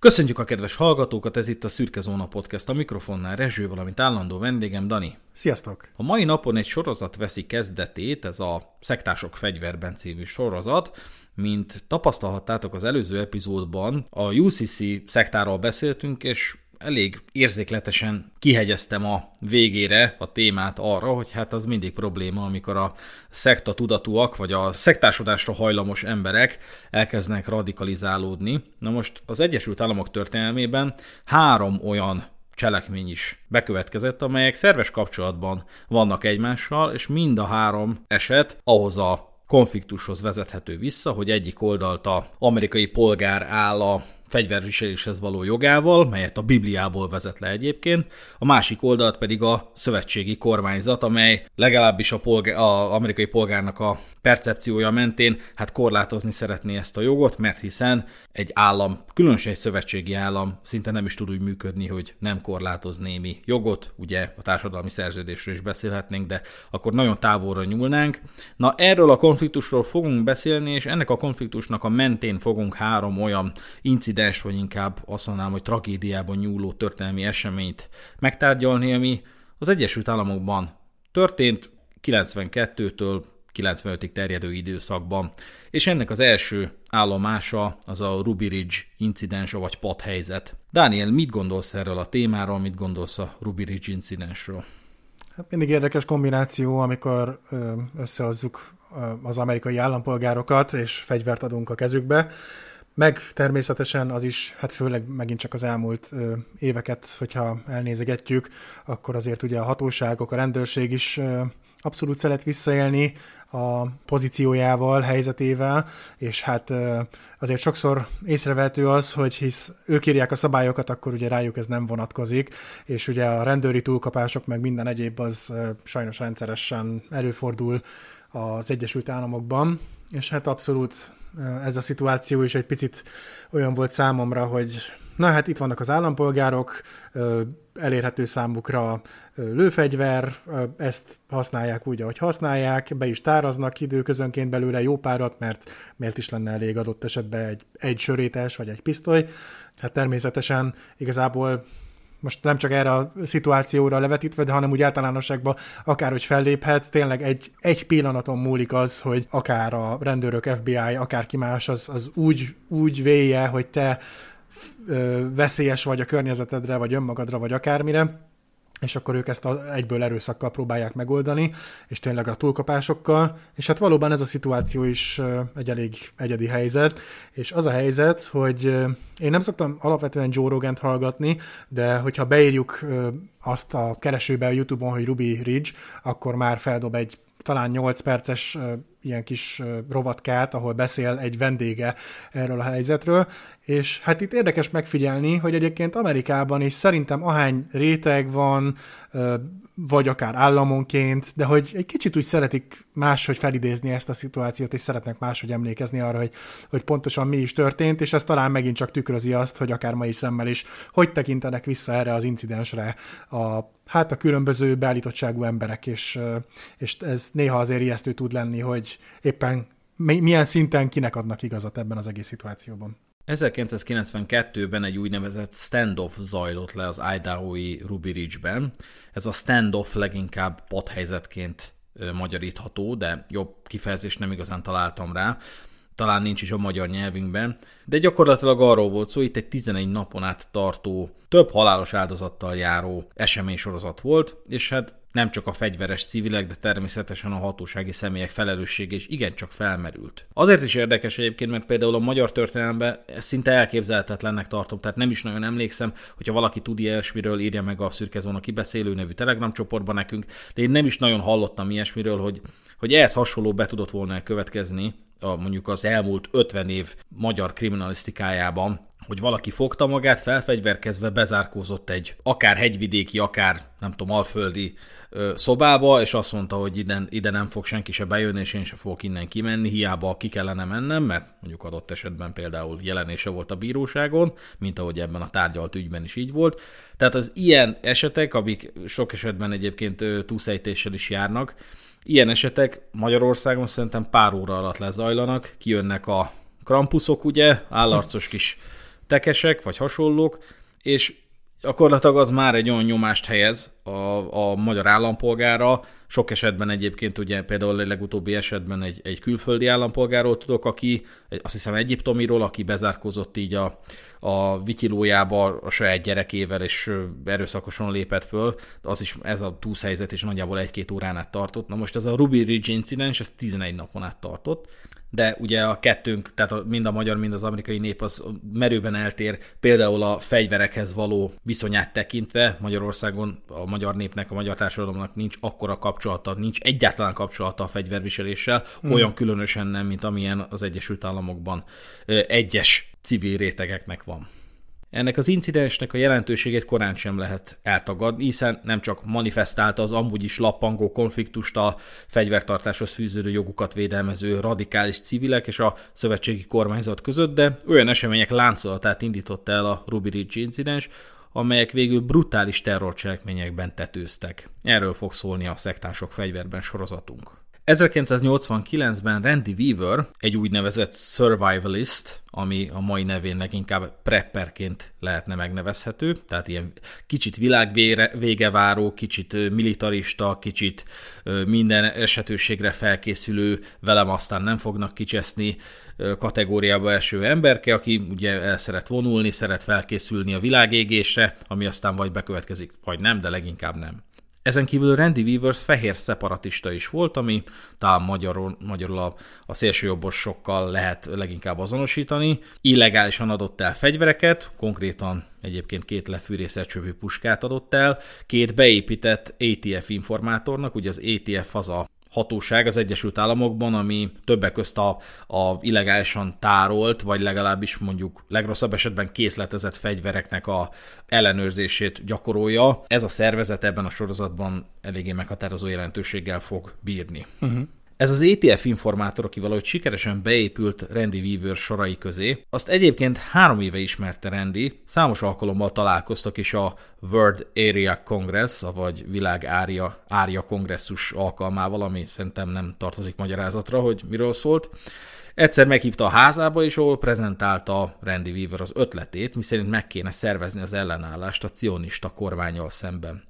Köszönjük a kedves hallgatókat, ez itt a Szürke Zóna Podcast, a mikrofonnál Rezső, valamint állandó vendégem Dani. Sziasztok! A mai napon egy sorozat veszi kezdetét, ez a Szektások fegyverben című sorozat. Mint tapasztalhattátok az előző epizódban, a UCC szektáról beszéltünk, és elég érzékletesen kihegyeztem a végére a témát arra, hogy hát az mindig probléma, amikor a szekta tudatúak, vagy a szektásodásra hajlamos emberek elkezdenek radikalizálódni. Na most az Egyesült Államok történelmében három olyan cselekmény is bekövetkezett, amelyek szerves kapcsolatban vannak egymással, és mind a három eset ahhoz a konfliktushoz vezethető vissza, hogy egyik oldalt a amerikai polgár áll a fegyverviseléshez való jogával, melyet a Bibliából vezet le egyébként, a másik oldalt pedig a szövetségi kormányzat, amely legalábbis a, polgár, a amerikai polgárnak a percepciója mentén hát korlátozni szeretné ezt a jogot, mert hiszen egy állam, különösen egy szövetségi állam szinte nem is tud úgy működni, hogy nem korlátoz némi jogot, ugye a társadalmi szerződésről is beszélhetnénk, de akkor nagyon távolra nyúlnánk. Na erről a konfliktusról fogunk beszélni, és ennek a konfliktusnak a mentén fogunk három olyan incidens, vagy inkább azt mondanám, hogy tragédiában nyúló történelmi eseményt megtárgyalni, ami az Egyesült Államokban történt 92-től 95-ig terjedő időszakban, és ennek az első állomása az a Ruby Ridge incidens, vagy padhelyzet. Dániel, mit gondolsz erről a témáról, mit gondolsz a Ruby Ridge incidensről? Hát mindig érdekes kombináció, amikor összehozzuk az amerikai állampolgárokat, és fegyvert adunk a kezükbe. Meg természetesen az is, hát főleg megint csak az elmúlt éveket, hogyha elnézegetjük, akkor azért ugye a hatóságok, a rendőrség is abszolút szeret visszaélni a pozíciójával, helyzetével, és hát azért sokszor észrevehető az, hogy hisz ők írják a szabályokat, akkor ugye rájuk ez nem vonatkozik, és ugye a rendőri túlkapások, meg minden egyéb az sajnos rendszeresen előfordul az Egyesült Államokban, és hát abszolút ez a szituáció is egy picit olyan volt számomra, hogy na hát itt vannak az állampolgárok, elérhető számukra lőfegyver, ezt használják úgy, ahogy használják, be is táraznak időközönként belőle jó párat, mert miért is lenne elég adott esetben egy, egy sörétes vagy egy pisztoly. Hát természetesen igazából most nem csak erre a szituációra levetítve, de hanem úgy általánosságban akárhogy felléphetsz, tényleg egy, egy pillanaton múlik az, hogy akár a rendőrök, FBI, akár ki más, az, az úgy, úgy véje, hogy te veszélyes vagy a környezetedre, vagy önmagadra, vagy akármire, és akkor ők ezt a, egyből erőszakkal próbálják megoldani, és tényleg a túlkapásokkal, és hát valóban ez a szituáció is egy elég egyedi helyzet, és az a helyzet, hogy én nem szoktam alapvetően Joe Rogan-t hallgatni, de hogyha beírjuk azt a keresőbe a YouTube-on, hogy Ruby Ridge, akkor már feldob egy talán 8 perces ilyen kis rovatkát, ahol beszél egy vendége erről a helyzetről, és hát itt érdekes megfigyelni, hogy egyébként Amerikában is szerintem ahány réteg van, vagy akár államonként, de hogy egy kicsit úgy szeretik máshogy felidézni ezt a szituációt, és szeretnek máshogy emlékezni arra, hogy, hogy pontosan mi is történt, és ez talán megint csak tükrözi azt, hogy akár mai szemmel is, hogy tekintenek vissza erre az incidensre a, hát a különböző beállítottságú emberek, és, és ez néha azért ijesztő tud lenni, hogy éppen milyen szinten kinek adnak igazat ebben az egész szituációban. 1992-ben egy úgynevezett standoff zajlott le az Idaho-i Ruby Ridge-ben. Ez a standoff leginkább padhelyzetként magyarítható, de jobb kifejezést nem igazán találtam rá. Talán nincs is a magyar nyelvünkben, de gyakorlatilag arról volt szó, itt egy 11 napon át tartó, több halálos áldozattal járó eseménysorozat volt, és hát nem csak a fegyveres civilek, de természetesen a hatósági személyek felelőssége is igencsak felmerült. Azért is érdekes egyébként, mert például a magyar történelemben ezt szinte elképzelhetetlennek tartom, tehát nem is nagyon emlékszem, hogyha valaki tud ilyesmiről, írja meg a Szürke Zóna kibeszélő nevű Telegram csoportban nekünk, de én nem is nagyon hallottam ilyesmiről, hogy, hogy ehhez hasonló be tudott volna következni a, mondjuk az elmúlt 50 év magyar kriminalisztikájában, hogy valaki fogta magát, felfegyverkezve bezárkózott egy akár hegyvidéki, akár nem tudom, alföldi szobába, és azt mondta, hogy ide, ide nem fog senki se bejönni, és én se fogok innen kimenni, hiába ki kellene mennem, mert mondjuk adott esetben például jelenése volt a bíróságon, mint ahogy ebben a tárgyalt ügyben is így volt. Tehát az ilyen esetek, amik sok esetben egyébként túlszejtéssel is járnak, ilyen esetek Magyarországon szerintem pár óra alatt lezajlanak, kijönnek a krampuszok, ugye, állarcos kis tekesek, vagy hasonlók, és gyakorlatilag az már egy olyan nyomást helyez a, a magyar állampolgára, sok esetben egyébként ugye például a legutóbbi esetben egy, egy külföldi állampolgáról tudok, aki azt hiszem egyiptomiról, aki bezárkózott így a, a vikilójába a saját gyerekével, és erőszakosan lépett föl, de az is, ez a túlszhelyzet is nagyjából egy-két órán át tartott. Na most ez a Ruby Ridge incidens, ez 11 napon át tartott, de ugye a kettőnk, tehát mind a magyar, mind az amerikai nép az merőben eltér, például a fegyverekhez való viszonyát tekintve Magyarországon a magyar népnek, a magyar társadalomnak nincs akkora kapcsolata, nincs egyáltalán kapcsolata a fegyverviseléssel, hmm. olyan különösen nem, mint amilyen az Egyesült Államokban egyes civil rétegeknek van. Ennek az incidensnek a jelentőségét korán sem lehet eltagadni, hiszen nem csak manifestálta az amúgy is lappangó konfliktust a fegyvertartáshoz fűződő jogukat védelmező radikális civilek és a szövetségi kormányzat között, de olyan események láncolatát indította el a Ruby Ridge incidens, amelyek végül brutális terrorcselekményekben tetőztek. Erről fog szólni a szektások fegyverben sorozatunk. 1989-ben Randy Weaver, egy úgynevezett survivalist, ami a mai nevének inkább prepperként lehetne megnevezhető, tehát ilyen kicsit világvége váró, kicsit militarista, kicsit minden esetőségre felkészülő, velem aztán nem fognak kicseszni kategóriába eső emberke, aki ugye el szeret vonulni, szeret felkészülni a világégésre, ami aztán vagy bekövetkezik, vagy nem, de leginkább nem. Ezen kívül Randy Weavers fehér szeparatista is volt, ami talán magyarul, magyarul a, a szélsőjobbosokkal lehet leginkább azonosítani. Illegálisan adott el fegyvereket, konkrétan egyébként két lefűrészelcsövű puskát adott el, két beépített ATF informátornak, ugye az ATF az a hatóság az Egyesült Államokban, ami többek közt a, a illegálisan tárolt, vagy legalábbis mondjuk legrosszabb esetben készletezett fegyvereknek a ellenőrzését gyakorolja. Ez a szervezet ebben a sorozatban eléggé meghatározó jelentőséggel fog bírni. Uh-huh. Ez az ETF informátor, aki valahogy sikeresen beépült Randy Weaver sorai közé, azt egyébként három éve ismerte Randy, számos alkalommal találkoztak is a World Area Congress, vagy Világ Ária, Ária Kongresszus alkalmával, ami szerintem nem tartozik magyarázatra, hogy miről szólt. Egyszer meghívta a házába, és ahol prezentálta Randy Weaver az ötletét, miszerint meg kéne szervezni az ellenállást a cionista kormányal szemben.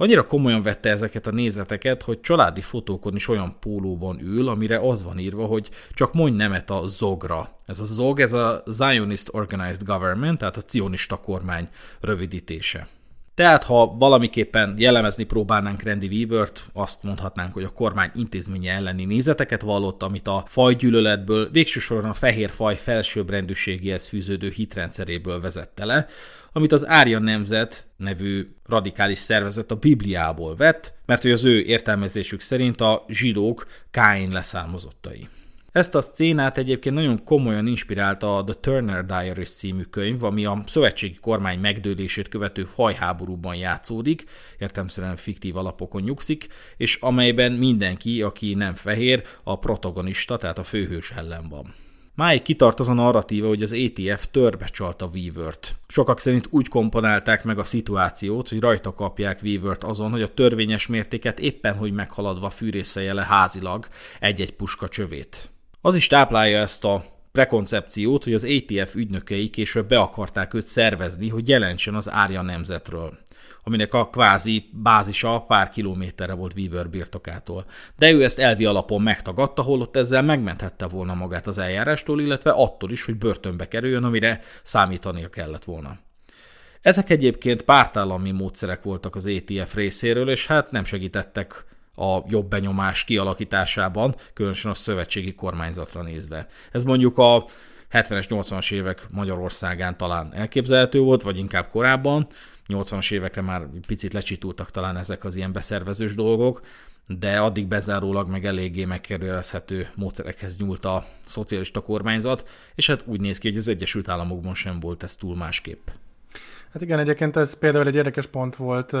Annyira komolyan vette ezeket a nézeteket, hogy családi fotókon is olyan pólóban ül, amire az van írva, hogy csak mondj nemet a zogra. Ez a zog, ez a Zionist Organized Government, tehát a cionista kormány rövidítése. Tehát, ha valamiképpen jellemezni próbálnánk Randy Weaver-t, azt mondhatnánk, hogy a kormány intézménye elleni nézeteket vallott, amit a fajgyűlöletből, végső soron a fehér faj felsőbbrendűségéhez fűződő hitrendszeréből vezette le, amit az Árja Nemzet nevű radikális szervezet a Bibliából vett, mert hogy az ő értelmezésük szerint a zsidók Káin leszármazottai. Ezt a szcénát egyébként nagyon komolyan inspirálta a The Turner Diaries című könyv, ami a szövetségi kormány megdőlését követő fajháborúban játszódik, értelmszerűen fiktív alapokon nyugszik, és amelyben mindenki, aki nem fehér, a protagonista, tehát a főhős ellen van. Máig kitart az a narratíva, hogy az ATF törbe csalta Weaver-t. Sokak szerint úgy komponálták meg a szituációt, hogy rajta kapják Weaver-t azon, hogy a törvényes mértéket éppen hogy meghaladva fűrészelje le házilag egy-egy puska csövét. Az is táplálja ezt a prekoncepciót, hogy az ATF ügynökei később be akarták őt szervezni, hogy jelentsen az árja nemzetről aminek a kvázi bázisa pár kilométerre volt Weaver birtokától. De ő ezt elvi alapon megtagadta, holott ezzel megmenthette volna magát az eljárástól, illetve attól is, hogy börtönbe kerüljön, amire számítania kellett volna. Ezek egyébként pártállami módszerek voltak az ATF részéről, és hát nem segítettek a jobb benyomás kialakításában, különösen a szövetségi kormányzatra nézve. Ez mondjuk a 70-es, 80-as évek Magyarországán talán elképzelhető volt, vagy inkább korábban, 80-as évekre már picit lecsitultak talán ezek az ilyen beszervezős dolgok, de addig bezárólag meg eléggé megkerülezhető módszerekhez nyúlt a szocialista kormányzat, és hát úgy néz ki, hogy az Egyesült Államokban sem volt ez túl másképp. Hát igen, egyébként ez például egy érdekes pont volt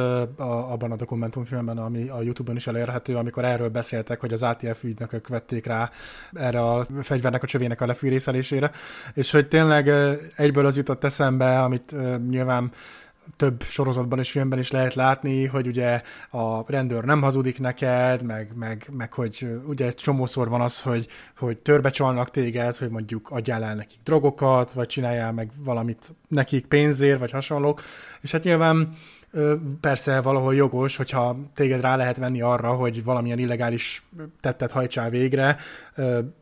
abban a dokumentumfilmben, ami a YouTube-on is elérhető, amikor erről beszéltek, hogy az ATF ügynökök vették rá erre a fegyvernek a csövének a lefűrészelésére, és hogy tényleg egyből az jutott eszembe, amit nyilván több sorozatban és filmben is lehet látni, hogy ugye a rendőr nem hazudik neked, meg, meg, meg hogy ugye egy csomószor van az, hogy, hogy törbe csalnak téged, hogy mondjuk adjál el nekik drogokat, vagy csináljál meg valamit nekik pénzért, vagy hasonlók, és hát nyilván persze valahol jogos, hogyha téged rá lehet venni arra, hogy valamilyen illegális tettet hajtsál végre,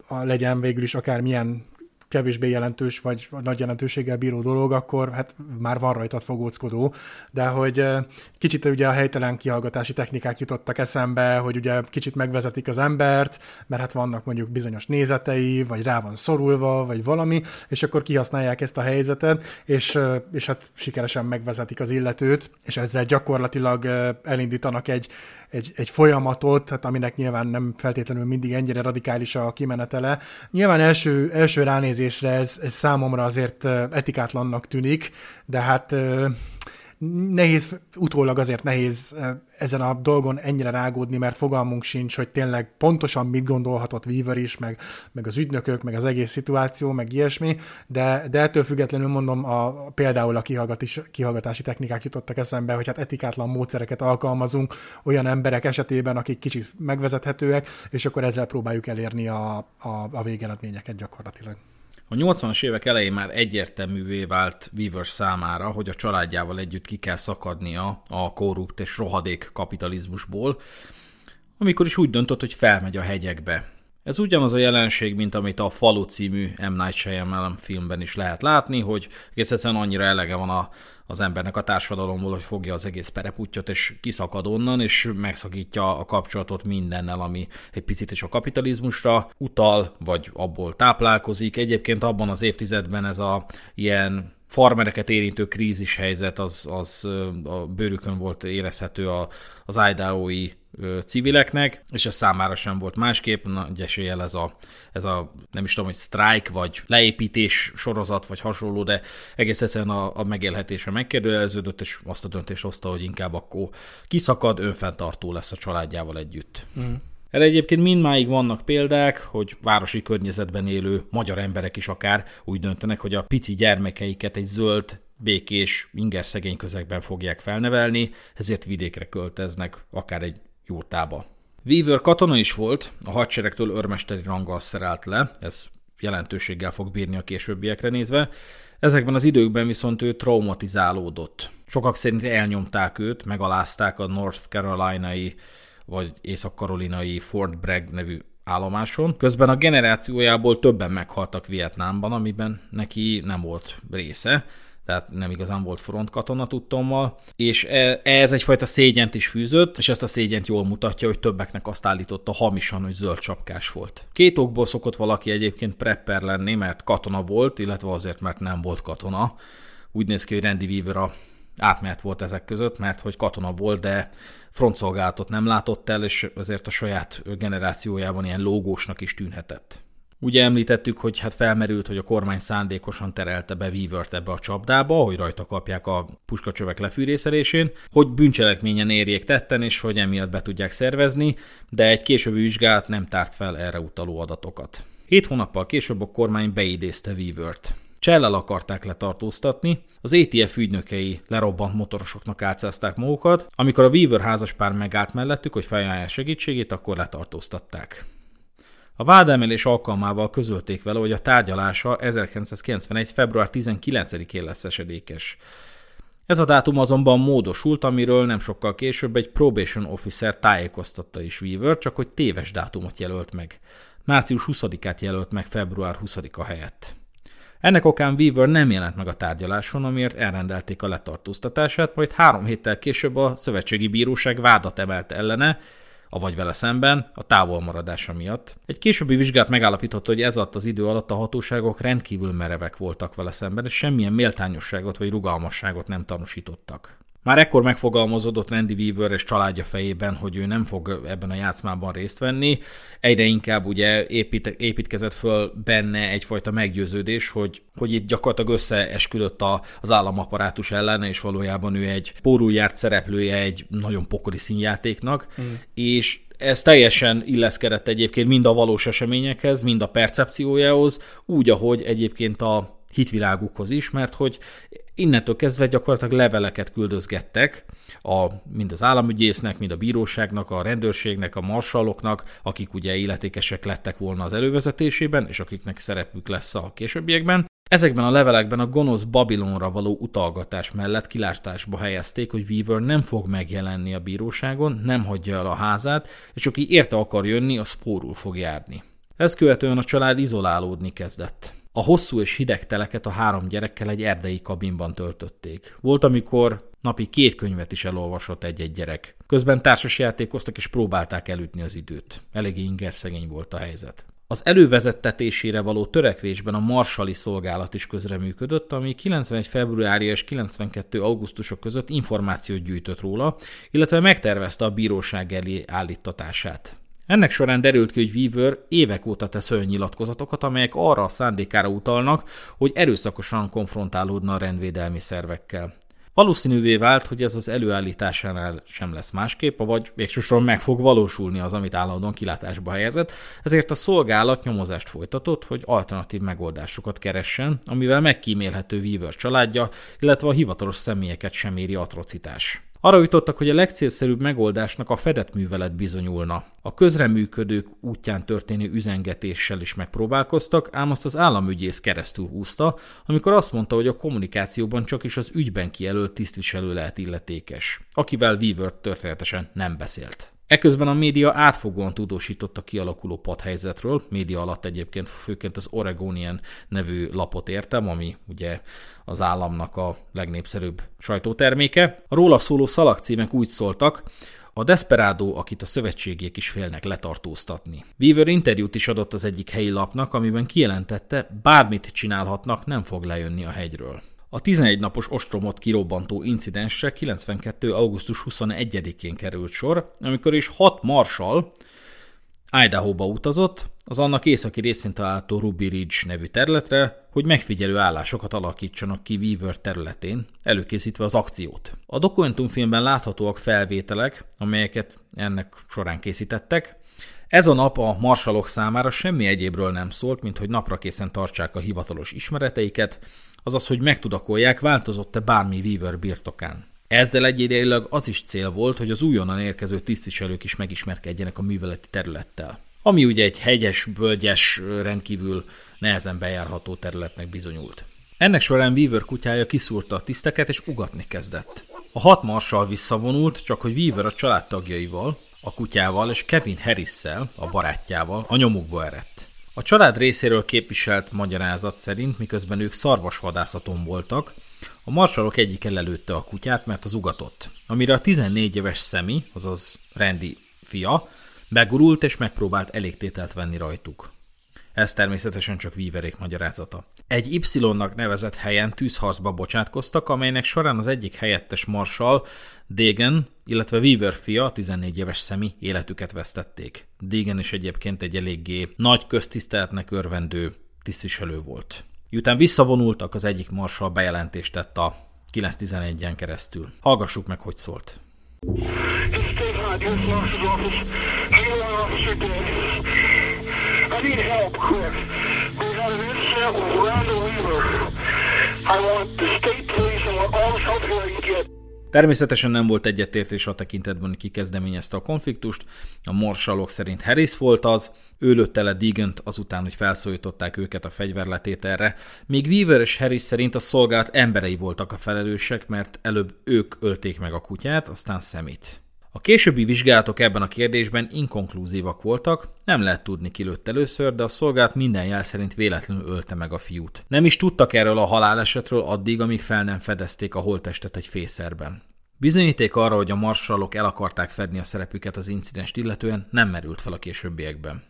legyen végül is akár milyen kevésbé jelentős, vagy nagy jelentőséggel bíró dolog, akkor hát már van rajtad fogóckodó, de hogy kicsit ugye a helytelen kihallgatási technikák jutottak eszembe, hogy ugye kicsit megvezetik az embert, mert hát vannak mondjuk bizonyos nézetei, vagy rá van szorulva, vagy valami, és akkor kihasználják ezt a helyzetet, és, és hát sikeresen megvezetik az illetőt, és ezzel gyakorlatilag elindítanak egy, egy, egy folyamatot, hát aminek nyilván nem feltétlenül mindig ennyire radikális a kimenetele. Nyilván első, első ránézésre ez, ez számomra azért etikátlannak tűnik, de hát nehéz, utólag azért nehéz ezen a dolgon ennyire rágódni, mert fogalmunk sincs, hogy tényleg pontosan mit gondolhatott Weaver is, meg, meg az ügynökök, meg az egész szituáció, meg ilyesmi, de, de ettől függetlenül mondom, a, például a kihallgatási technikák jutottak eszembe, hogy hát etikátlan módszereket alkalmazunk olyan emberek esetében, akik kicsit megvezethetőek, és akkor ezzel próbáljuk elérni a, a, a végeredményeket gyakorlatilag. A 80-as évek elején már egyértelművé vált Weaver számára, hogy a családjával együtt ki kell szakadnia a korrupt és rohadék kapitalizmusból, amikor is úgy döntött, hogy felmegy a hegyekbe. Ez ugyanaz a jelenség, mint amit a Falu című M. Night Shyamalan filmben is lehet látni, hogy egész egyszerűen annyira elege van a az embernek a társadalomból, hogy fogja az egész pereputtyot, és kiszakad onnan, és megszakítja a kapcsolatot mindennel, ami egy picit is a kapitalizmusra utal, vagy abból táplálkozik. Egyébként abban az évtizedben ez a ilyen farmereket érintő krízis helyzet az, az a bőrükön volt érezhető az Idaho-i civileknek, és ez számára sem volt másképp, nagy eséllyel ez a, ez a nem is tudom, hogy strike, vagy leépítés sorozat, vagy hasonló, de egész egyszerűen a, a megélhetése megkérdőjeleződött, és azt a döntést hozta, hogy inkább akkor kiszakad, önfenntartó lesz a családjával együtt. Mm. Erre egyébként mindmáig vannak példák, hogy városi környezetben élő magyar emberek is akár úgy döntenek, hogy a pici gyermekeiket egy zöld, békés, inger szegény közegben fogják felnevelni, ezért vidékre költeznek, akár egy jurtába. Weaver katona is volt, a hadseregtől örmesteri ranggal szerelt le, ez jelentőséggel fog bírni a későbbiekre nézve, Ezekben az időkben viszont ő traumatizálódott. Sokak szerint elnyomták őt, megalázták a North Carolinai vagy észak-karolinai Fort Bragg nevű állomáson. Közben a generációjából többen meghaltak Vietnámban, amiben neki nem volt része tehát nem igazán volt frontkatona tudtommal, és e, ez egyfajta szégyent is fűzött, és ezt a szégyent jól mutatja, hogy többeknek azt állította hamisan, hogy zöld csapkás volt. Két okból szokott valaki egyébként prepper lenni, mert katona volt, illetve azért, mert nem volt katona. Úgy néz ki, hogy Randy Weaver a átmenet volt ezek között, mert hogy katona volt, de frontszolgálatot nem látott el, és ezért a saját generációjában ilyen lógósnak is tűnhetett. Ugye említettük, hogy hát felmerült, hogy a kormány szándékosan terelte be Weavert ebbe a csapdába, hogy rajta kapják a puskacsövek lefűrészelésén, hogy bűncselekményen érjék tetten, és hogy emiatt be tudják szervezni, de egy későbbi vizsgálat nem tárt fel erre utaló adatokat. Hét hónappal később a kormány beidézte Weavert. Csellel akarták letartóztatni, az ATF ügynökei lerobbant motorosoknak átszázták magukat, amikor a Weaver házaspár megállt mellettük, hogy felajánlják segítségét, akkor letartóztatták. A vádemelés alkalmával közölték vele, hogy a tárgyalása 1991. február 19-én lesz esedékes. Ez a dátum azonban módosult, amiről nem sokkal később egy probation officer tájékoztatta is Weaver, csak hogy téves dátumot jelölt meg. Március 20-át jelölt meg február 20-a helyett. Ennek okán Weaver nem jelent meg a tárgyaláson, amiért elrendelték a letartóztatását, majd három héttel később a szövetségi bíróság vádat emelt ellene, avagy vele szemben, a távolmaradása miatt. Egy későbbi vizsgát megállapította, hogy ez alatt az idő alatt a hatóságok rendkívül merevek voltak vele szemben, és semmilyen méltányosságot vagy rugalmasságot nem tanúsítottak. Már ekkor megfogalmazódott Randy Weaver és családja fejében, hogy ő nem fog ebben a játszmában részt venni. Egyre inkább ugye épít, építkezett föl benne egyfajta meggyőződés, hogy, hogy itt gyakorlatilag összeesküdött a, az államaparátus ellen, és valójában ő egy járt szereplője egy nagyon pokoli színjátéknak, mm. és ez teljesen illeszkedett egyébként mind a valós eseményekhez, mind a percepciójához, úgy, ahogy egyébként a hitvilágukhoz is, mert hogy innentől kezdve gyakorlatilag leveleket küldözgettek, a, mind az államügyésznek, mind a bíróságnak, a rendőrségnek, a marsaloknak, akik ugye illetékesek lettek volna az elővezetésében, és akiknek szerepük lesz a későbbiekben. Ezekben a levelekben a gonosz Babilonra való utalgatás mellett kilátásba helyezték, hogy Weaver nem fog megjelenni a bíróságon, nem hagyja el a házát, és aki érte akar jönni, az spórul fog járni. Ezt követően a család izolálódni kezdett. A hosszú és hideg teleket a három gyerekkel egy erdei kabinban töltötték. Volt, amikor napi két könyvet is elolvasott egy-egy gyerek. Közben társas játékoztak és próbálták elütni az időt. Eléggé ingerszegény volt a helyzet. Az elővezettetésére való törekvésben a marsali szolgálat is közreműködött, ami 91. februárja és 92. augusztusok között információt gyűjtött róla, illetve megtervezte a bíróság elé állítatását. Ennek során derült ki, hogy Weaver évek óta tesz olyan nyilatkozatokat, amelyek arra a szándékára utalnak, hogy erőszakosan konfrontálódna a rendvédelmi szervekkel. Valószínűvé vált, hogy ez az előállításánál sem lesz másképp, vagy végsősorban meg fog valósulni az, amit állandóan kilátásba helyezett, ezért a szolgálat nyomozást folytatott, hogy alternatív megoldásokat keressen, amivel megkímélhető Weaver családja, illetve a hivatalos személyeket sem éri atrocitás. Arra jutottak, hogy a legcélszerűbb megoldásnak a fedett művelet bizonyulna. A közreműködők útján történő üzengetéssel is megpróbálkoztak, ám azt az államügyész keresztül húzta, amikor azt mondta, hogy a kommunikációban csak is az ügyben kijelölt tisztviselő lehet illetékes, akivel Weaver történetesen nem beszélt. Eközben a média átfogóan tudósított a kialakuló padhelyzetről, média alatt egyébként főként az Oregonian nevű lapot értem, ami ugye az államnak a legnépszerűbb sajtóterméke. A róla szóló szalagcímek úgy szóltak, a Desperado, akit a szövetségiek is félnek letartóztatni. Weaver interjút is adott az egyik helyi lapnak, amiben kijelentette, bármit csinálhatnak, nem fog lejönni a hegyről. A 11 napos ostromot kirobbantó incidensre 92. augusztus 21-én került sor, amikor is hat marsal Idaho-ba utazott, az annak északi részén található Ruby Ridge nevű területre, hogy megfigyelő állásokat alakítsanak ki Weaver területén, előkészítve az akciót. A dokumentumfilmben láthatóak felvételek, amelyeket ennek során készítettek. Ez a nap a marsalok számára semmi egyébről nem szólt, mint hogy napra készen tartsák a hivatalos ismereteiket, azaz, hogy megtudakolják, változott-e bármi Weaver birtokán. Ezzel egyidejűleg az is cél volt, hogy az újonnan érkező tisztviselők is megismerkedjenek a műveleti területtel. Ami ugye egy hegyes, völgyes, rendkívül nehezen bejárható területnek bizonyult. Ennek során Weaver kutyája kiszúrta a tiszteket és ugatni kezdett. A hat marsal visszavonult, csak hogy Weaver a családtagjaival, a kutyával és Kevin harris a barátjával a nyomukba eredt. A család részéről képviselt magyarázat szerint, miközben ők szarvasvadászaton voltak, a marsalok egyik lelőtte a kutyát, mert az ugatott. Amire a 14 éves Szemi, azaz Randy fia, begurult és megpróbált elégtételt venni rajtuk. Ez természetesen csak víverék magyarázata. Egy Y-nak nevezett helyen tűzharcba bocsátkoztak, amelynek során az egyik helyettes marsal, Degen, illetve Weaver fia, 14 éves szemi életüket vesztették. Degen is egyébként egy eléggé nagy köztiszteletnek örvendő tisztviselő volt. Miután visszavonultak, az egyik marsal bejelentést tett a 911-en keresztül. Hallgassuk meg, hogy szólt. Need help, quick. We got an incident with Randall Weaver. I want the state police and want all the help I can get. Természetesen nem volt egyetértés a tekintetben, ki kezdeményezte a konfliktust. A morsalok szerint Harris volt az, ő lőtte le Digant azután, hogy felszólították őket a fegyverletételre, míg Weaver és Harris szerint a szolgált emberei voltak a felelősek, mert előbb ők ölték meg a kutyát, aztán szemét. A későbbi vizsgálatok ebben a kérdésben inkonklúzívak voltak, nem lehet tudni ki lőtt először, de a szolgált minden jel szerint véletlenül ölte meg a fiút. Nem is tudtak erről a halálesetről addig, amíg fel nem fedezték a holttestet egy fészerben. Bizonyíték arra, hogy a marsalok el akarták fedni a szerepüket az incidenst illetően nem merült fel a későbbiekben.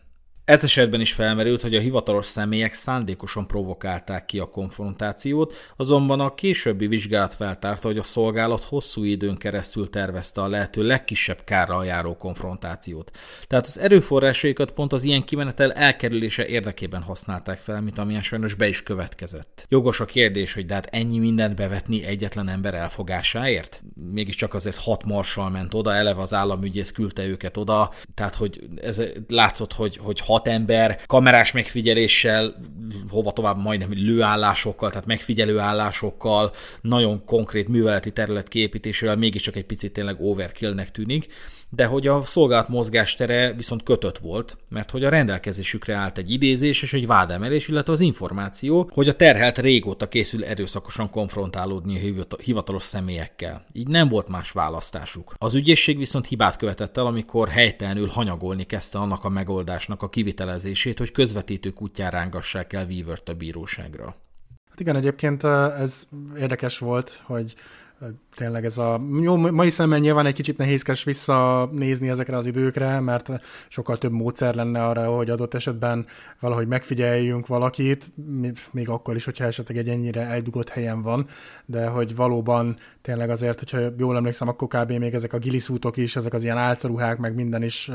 Ez esetben is felmerült, hogy a hivatalos személyek szándékosan provokálták ki a konfrontációt, azonban a későbbi vizsgálat feltárta, hogy a szolgálat hosszú időn keresztül tervezte a lehető legkisebb kárral járó konfrontációt. Tehát az erőforrásaikat pont az ilyen kimenetel elkerülése érdekében használták fel, mint amilyen sajnos be is következett. Jogos a kérdés, hogy de hát ennyi mindent bevetni egyetlen ember elfogásáért? Mégiscsak azért hat marsal ment oda, eleve az államügyész küldte őket oda, tehát hogy ez látszott, hogy, hogy hat hat ember kamerás megfigyeléssel, hova tovább majdnem lőállásokkal, tehát megfigyelő állásokkal, nagyon konkrét műveleti terület képítésével mégiscsak egy picit tényleg overkillnek tűnik, de hogy a szolgálat mozgástere viszont kötött volt, mert hogy a rendelkezésükre állt egy idézés és egy vádemelés, illetve az információ, hogy a terhelt régóta készül erőszakosan konfrontálódni a hivatalos személyekkel. Így nem volt más választásuk. Az ügyészség viszont hibát követett el, amikor helytelenül hanyagolni kezdte annak a megoldásnak a kivitelezését, hogy közvetítő kutyán rángassák el Weaver-t a bíróságra. Hát igen, egyébként ez érdekes volt, hogy tényleg ez a jó, mai szemben nyilván egy kicsit nehézkes visszanézni ezekre az időkre, mert sokkal több módszer lenne arra, hogy adott esetben valahogy megfigyeljünk valakit, még akkor is, hogyha esetleg egy ennyire eldugott helyen van, de hogy valóban tényleg azért, hogyha jól emlékszem, akkor kb. még ezek a giliszútok is, ezek az ilyen álcaruhák, meg minden is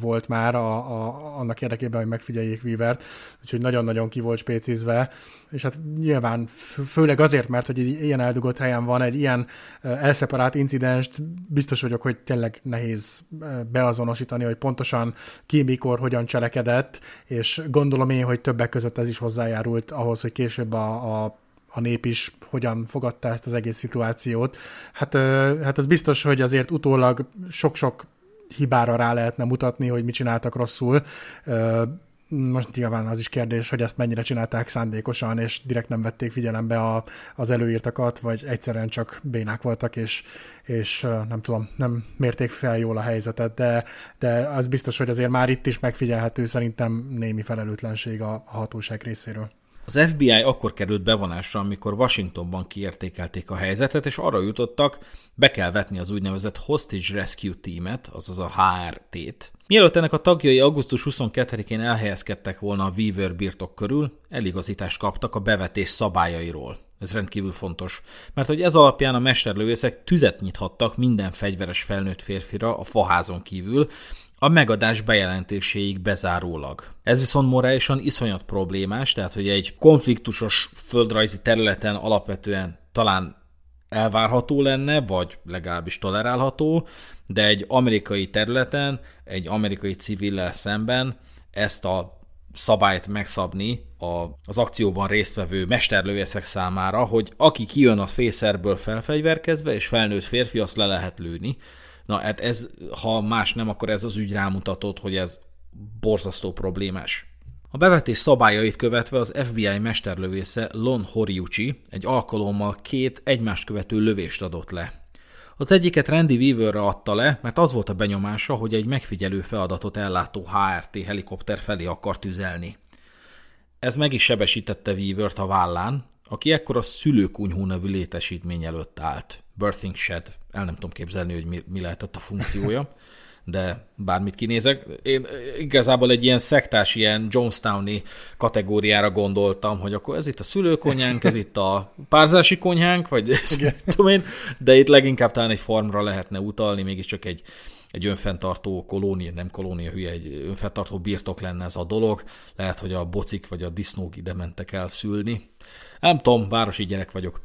volt már a, a, annak érdekében, hogy megfigyeljék Weavert, úgyhogy nagyon-nagyon ki volt spécizve, és hát nyilván főleg azért, mert hogy ilyen eldugott helyen van, egy ilyen elszeparált incidenst, biztos vagyok, hogy tényleg nehéz beazonosítani, hogy pontosan ki, mikor, hogyan cselekedett, és gondolom én, hogy többek között ez is hozzájárult ahhoz, hogy később a, a a nép is hogyan fogadta ezt az egész szituációt. Hát, hát ez biztos, hogy azért utólag sok-sok hibára rá lehetne mutatni, hogy mit csináltak rosszul. Most nyilván az is kérdés, hogy ezt mennyire csinálták szándékosan, és direkt nem vették figyelembe a, az előírtakat, vagy egyszerűen csak bénák voltak, és, és nem tudom, nem mérték fel jól a helyzetet, de, de az biztos, hogy azért már itt is megfigyelhető szerintem némi felelőtlenség a, a hatóság részéről. Az FBI akkor került bevonásra, amikor Washingtonban kiértékelték a helyzetet, és arra jutottak, be kell vetni az úgynevezett Hostage Rescue Teamet, azaz a HRT-t. Mielőtt ennek a tagjai augusztus 22-én elhelyezkedtek volna a Weaver birtok körül, eligazítást kaptak a bevetés szabályairól. Ez rendkívül fontos, mert hogy ez alapján a mesterlövészek tüzet nyithattak minden fegyveres felnőtt férfira a faházon kívül, a megadás bejelentéséig bezárólag. Ez viszont morálisan iszonyat problémás, tehát hogy egy konfliktusos földrajzi területen alapvetően talán elvárható lenne, vagy legalábbis tolerálható, de egy amerikai területen, egy amerikai civillel szemben ezt a szabályt megszabni a, az akcióban résztvevő mesterlővészek számára, hogy aki kijön a fészerből felfegyverkezve, és felnőtt férfi, azt le lehet lőni. Na hát ez, ha más nem, akkor ez az ügy rámutatott, hogy ez borzasztó problémás. A bevetés szabályait követve az FBI mesterlövésze Lon Horiuchi egy alkalommal két egymást követő lövést adott le. Az egyiket Randy Weaverre adta le, mert az volt a benyomása, hogy egy megfigyelő feladatot ellátó HRT helikopter felé akar tüzelni. Ez meg is sebesítette Weavert a vállán, aki ekkor a szülőkunyhó nevű létesítmény előtt állt. Birthing Shed, el nem tudom képzelni, hogy mi, mi lehetett a funkciója, de bármit kinézek. Én igazából egy ilyen szektás, ilyen Johnstowni kategóriára gondoltam, hogy akkor ez itt a szülőkonyhánk, ez itt a párzási konyhánk, vagy ez, tudom én, de itt leginkább talán egy farmra lehetne utalni, mégiscsak egy, egy önfenntartó kolónia, nem kolónia hülye, egy önfenntartó birtok lenne ez a dolog. Lehet, hogy a bocik vagy a disznók ide mentek el szülni. Nem tudom, városi gyerek vagyok.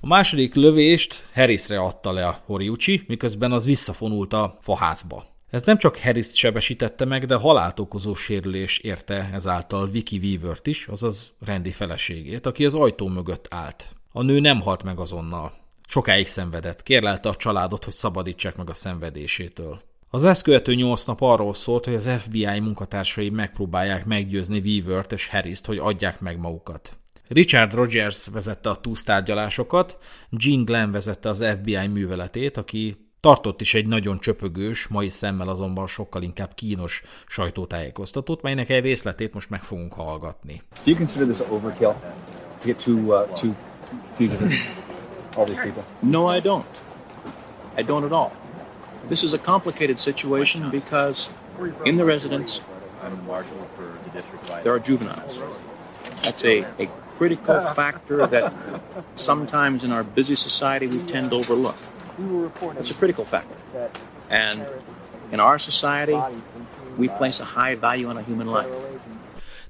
A második lövést Harrisre adta le a Horiuchi, miközben az visszafonult a faházba. Ez nem csak harris sebesítette meg, de halált okozó sérülés érte ezáltal Vicky Weavert is, azaz Randy feleségét, aki az ajtó mögött állt. A nő nem halt meg azonnal. Sokáig szenvedett, kérlelte a családot, hogy szabadítsák meg a szenvedésétől. Az ezt követő nyolc nap arról szólt, hogy az FBI munkatársai megpróbálják meggyőzni Weavert és Harris-t, hogy adják meg magukat. Richard Rogers vezette a túlsztárgyalásokat, Jean Glenn vezette az FBI műveletét, aki tartott is egy nagyon csöpögős, mai szemmel azonban sokkal inkább kínos sajtótájékoztatót, melynek egy részletét most meg fogunk hallgatni. Do you consider this overkill to get two, uh, two all these people? No, I don't. I don't at all. This is a complicated situation because in the residence there are juveniles. That's a, a critical factor that sometimes in our busy society we tend to overlook. It's a critical factor. And in our society, we place a high value on a human life.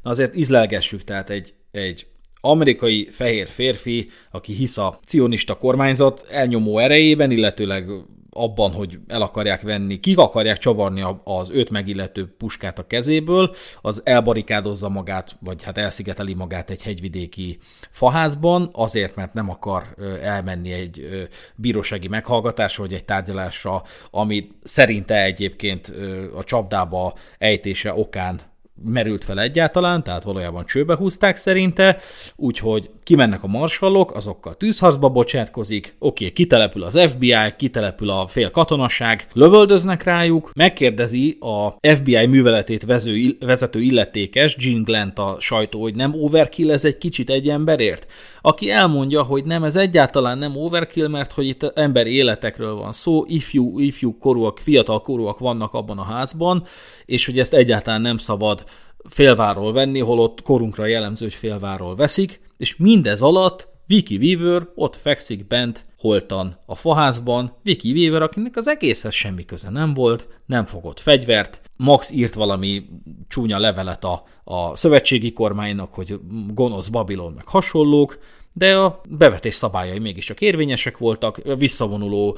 Na azért izlelgessük, tehát egy, egy amerikai fehér férfi, aki hisz a cionista kormányzat elnyomó erejében, illetőleg abban, hogy el akarják venni, kik akarják csavarni az őt megillető puskát a kezéből, az elbarikádozza magát, vagy hát elszigeteli magát egy hegyvidéki faházban, azért, mert nem akar elmenni egy bírósági meghallgatásra, vagy egy tárgyalásra, ami szerinte egyébként a csapdába ejtése okán merült fel egyáltalán, tehát valójában csőbe húzták szerinte, úgyhogy kimennek a marsallok, azokkal tűzharcba bocsátkozik, oké, kitelepül az FBI, kitelepül a fél katonaság, lövöldöznek rájuk, megkérdezi a FBI műveletét vező, vezető illetékes, Jean Glent a sajtó, hogy nem overkill ez egy kicsit egy emberért? Aki elmondja, hogy nem, ez egyáltalán nem overkill, mert hogy itt ember életekről van szó, ifjú, ifjú korúak, fiatal korúak vannak abban a házban, és hogy ezt egyáltalán nem szabad félváról venni, holott korunkra jellemző, hogy félváról veszik, és mindez alatt Vicky Weaver ott fekszik bent holtan a faházban, Vicky Weaver, akinek az egészhez semmi köze nem volt, nem fogott fegyvert, Max írt valami csúnya levelet a, a szövetségi kormánynak, hogy gonosz Babilon meg hasonlók, de a bevetés szabályai mégiscsak érvényesek voltak, visszavonuló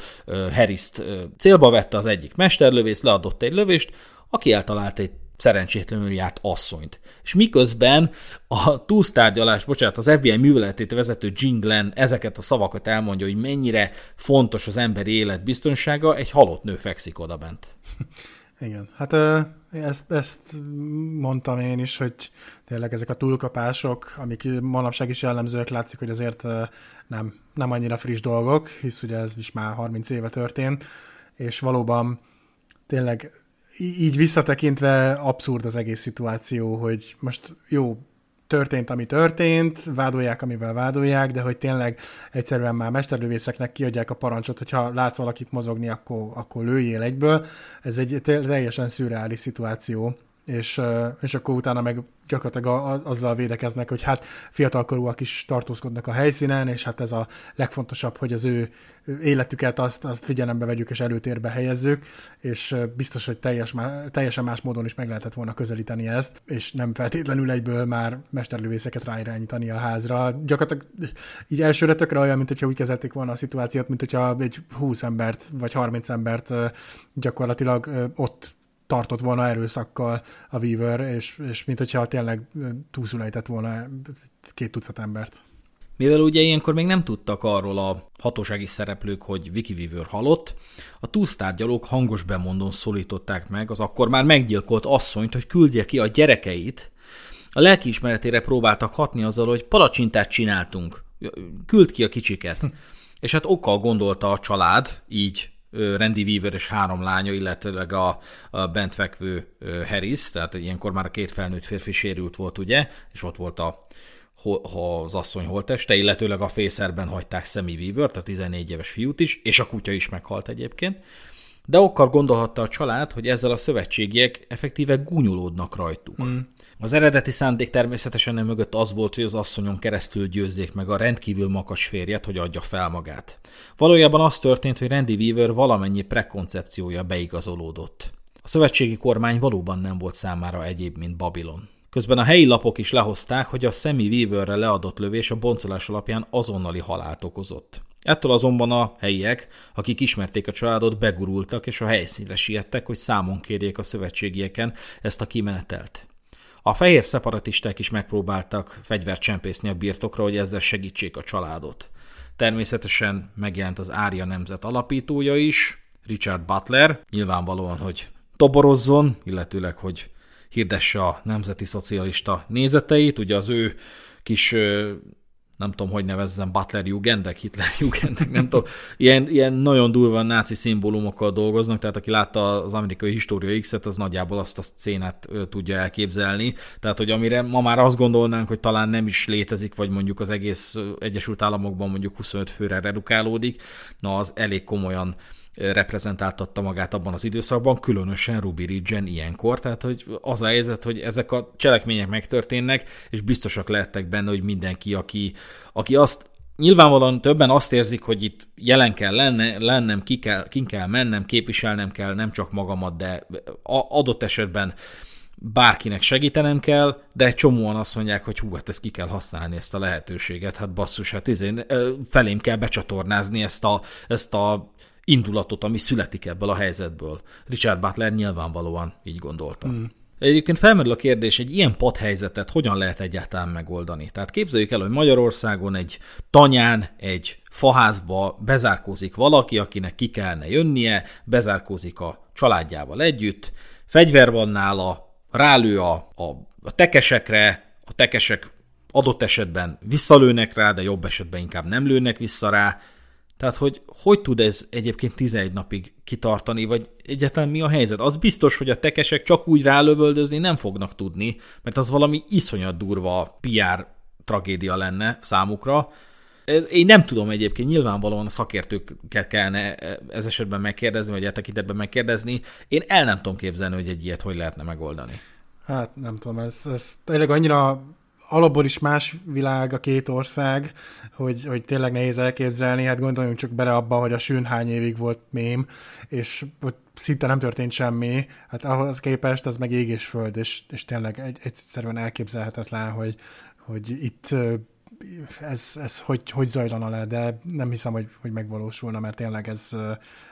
Harris-t célba vette az egyik mesterlövész, leadott egy lövést, aki eltalált egy szerencsétlenül járt asszonyt. És miközben a túlsztárgyalás, bocsánat, az FBI műveletét vezető Jean Glenn ezeket a szavakat elmondja, hogy mennyire fontos az emberi élet biztonsága, egy halott nő fekszik oda bent. Igen, hát ezt, ezt mondtam én is, hogy tényleg ezek a túlkapások, amik manapság is jellemzőek, látszik, hogy azért nem, nem annyira friss dolgok, hisz ugye ez is már 30 éve történt, és valóban tényleg így visszatekintve abszurd az egész szituáció, hogy most jó, történt, ami történt, vádolják, amivel vádolják, de hogy tényleg egyszerűen már mesterlövészeknek kiadják a parancsot, hogyha látsz valakit mozogni, akkor, akkor lőjél egyből. Ez egy teljesen szürreális szituáció és, és akkor utána meg gyakorlatilag azzal védekeznek, hogy hát fiatalkorúak is tartózkodnak a helyszínen, és hát ez a legfontosabb, hogy az ő életüket azt, azt figyelembe vegyük és előtérbe helyezzük, és biztos, hogy teljes, teljesen más módon is meg lehetett volna közelíteni ezt, és nem feltétlenül egyből már mesterlövészeket ráirányítani a házra. Gyakorlatilag így elsőre tökre olyan, mint hogyha úgy kezelték volna a szituációt, mint hogyha egy 20 embert vagy 30 embert gyakorlatilag ott tartott volna erőszakkal a Weaver, és, és mint hogyha tényleg túlszulejtett volna két tucat embert. Mivel ugye ilyenkor még nem tudtak arról a hatósági szereplők, hogy Vicky Weaver halott, a túlsztárgyalók hangos bemondón szólították meg az akkor már meggyilkolt asszonyt, hogy küldje ki a gyerekeit. A lelkiismeretére próbáltak hatni azzal, hogy palacsintát csináltunk, küld ki a kicsiket. És hát okkal gondolta a család, így Randy Weaver és három lánya, illetőleg a, a bent fekvő Harris, tehát ilyenkor már a két felnőtt férfi sérült volt, ugye, és ott volt a, az asszony holteste, illetőleg a fészerben hagyták Sammy Weaver, tehát 14 éves fiút is, és a kutya is meghalt egyébként. De okkal gondolhatta a család, hogy ezzel a szövetségiek effektíve gúnyolódnak rajtuk. Mm. Az eredeti szándék természetesen nem mögött az volt, hogy az asszonyon keresztül győzzék meg a rendkívül makas férjet, hogy adja fel magát. Valójában az történt, hogy Randy Weaver valamennyi prekoncepciója beigazolódott. A szövetségi kormány valóban nem volt számára egyéb, mint Babilon. Közben a helyi lapok is lehozták, hogy a Sammy Weaverre leadott lövés a boncolás alapján azonnali halált okozott. Ettől azonban a helyiek, akik ismerték a családot, begurultak és a helyszínre siettek, hogy számon kérjék a szövetségieken ezt a kimenetelt. A fehér szeparatisták is megpróbáltak fegyvert csempészni a birtokra, hogy ezzel segítsék a családot. Természetesen megjelent az Ária nemzet alapítója is, Richard Butler, nyilvánvalóan, hogy toborozzon, illetőleg, hogy hirdesse a nemzeti szocialista nézeteit. Ugye az ő kis nem tudom, hogy nevezzem, Butler Jugendek, Hitler Jugendek, nem tudom, ilyen, ilyen nagyon durva náci szimbólumokkal dolgoznak, tehát aki látta az amerikai História X-et, az nagyjából azt a szcénát tudja elképzelni, tehát hogy amire ma már azt gondolnánk, hogy talán nem is létezik, vagy mondjuk az egész Egyesült Államokban mondjuk 25 főre redukálódik, na az elég komolyan reprezentáltatta magát abban az időszakban, különösen Ruby Ridge-en ilyenkor, tehát hogy az a helyzet, hogy ezek a cselekmények megtörténnek, és biztosak lehettek benne, hogy mindenki, aki, aki azt nyilvánvalóan többen azt érzik, hogy itt jelen kell lenne, lennem, ki kell, ki kell mennem, képviselnem kell nem csak magamat, de adott esetben bárkinek segítenem kell, de egy csomóan azt mondják, hogy hú, hát ezt ki kell használni, ezt a lehetőséget, hát basszus, hát izén, felém kell becsatornázni ezt a, ezt a indulatot, ami születik ebből a helyzetből. Richard Butler nyilvánvalóan így gondolta. Mm. Egyébként felmerül a kérdés, egy ilyen padhelyzetet hogyan lehet egyáltalán megoldani? Tehát képzeljük el, hogy Magyarországon egy tanyán, egy faházba bezárkózik valaki, akinek ki kellene jönnie, bezárkózik a családjával együtt, fegyver van nála, rálő a, a, a tekesekre, a tekesek adott esetben visszalőnek rá, de jobb esetben inkább nem lőnek vissza rá, tehát, hogy hogy tud ez egyébként 11 napig kitartani, vagy egyáltalán mi a helyzet? Az biztos, hogy a tekesek csak úgy rálövöldözni nem fognak tudni, mert az valami iszonyat durva PR tragédia lenne számukra. Én nem tudom egyébként, nyilvánvalóan a szakértőket kellene ez esetben megkérdezni, vagy e tekintetben megkérdezni. Én el nem tudom képzelni, hogy egy ilyet hogy lehetne megoldani. Hát nem tudom, ez, ez tényleg annyira alapból is más világ a két ország, hogy, hogy tényleg nehéz elképzelni, hát gondoljunk csak bele abba, hogy a sűn hány évig volt mém, és hogy szinte nem történt semmi, hát ahhoz képest az meg ég és föld, és, és tényleg egy, egyszerűen elképzelhetetlen, hogy, hogy itt ez, ez hogy, hogy zajlana le, de nem hiszem, hogy, hogy megvalósulna, mert tényleg ez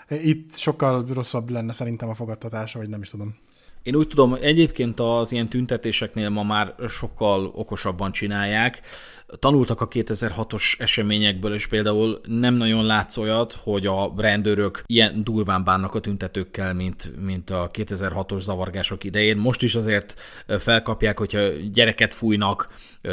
itt sokkal rosszabb lenne szerintem a fogadtatása, vagy nem is tudom. Én úgy tudom, egyébként az ilyen tüntetéseknél ma már sokkal okosabban csinálják tanultak a 2006-os eseményekből, és például nem nagyon látsz olyat, hogy a rendőrök ilyen durván bánnak a tüntetőkkel, mint, mint a 2006-os zavargások idején. Most is azért felkapják, hogyha gyereket fújnak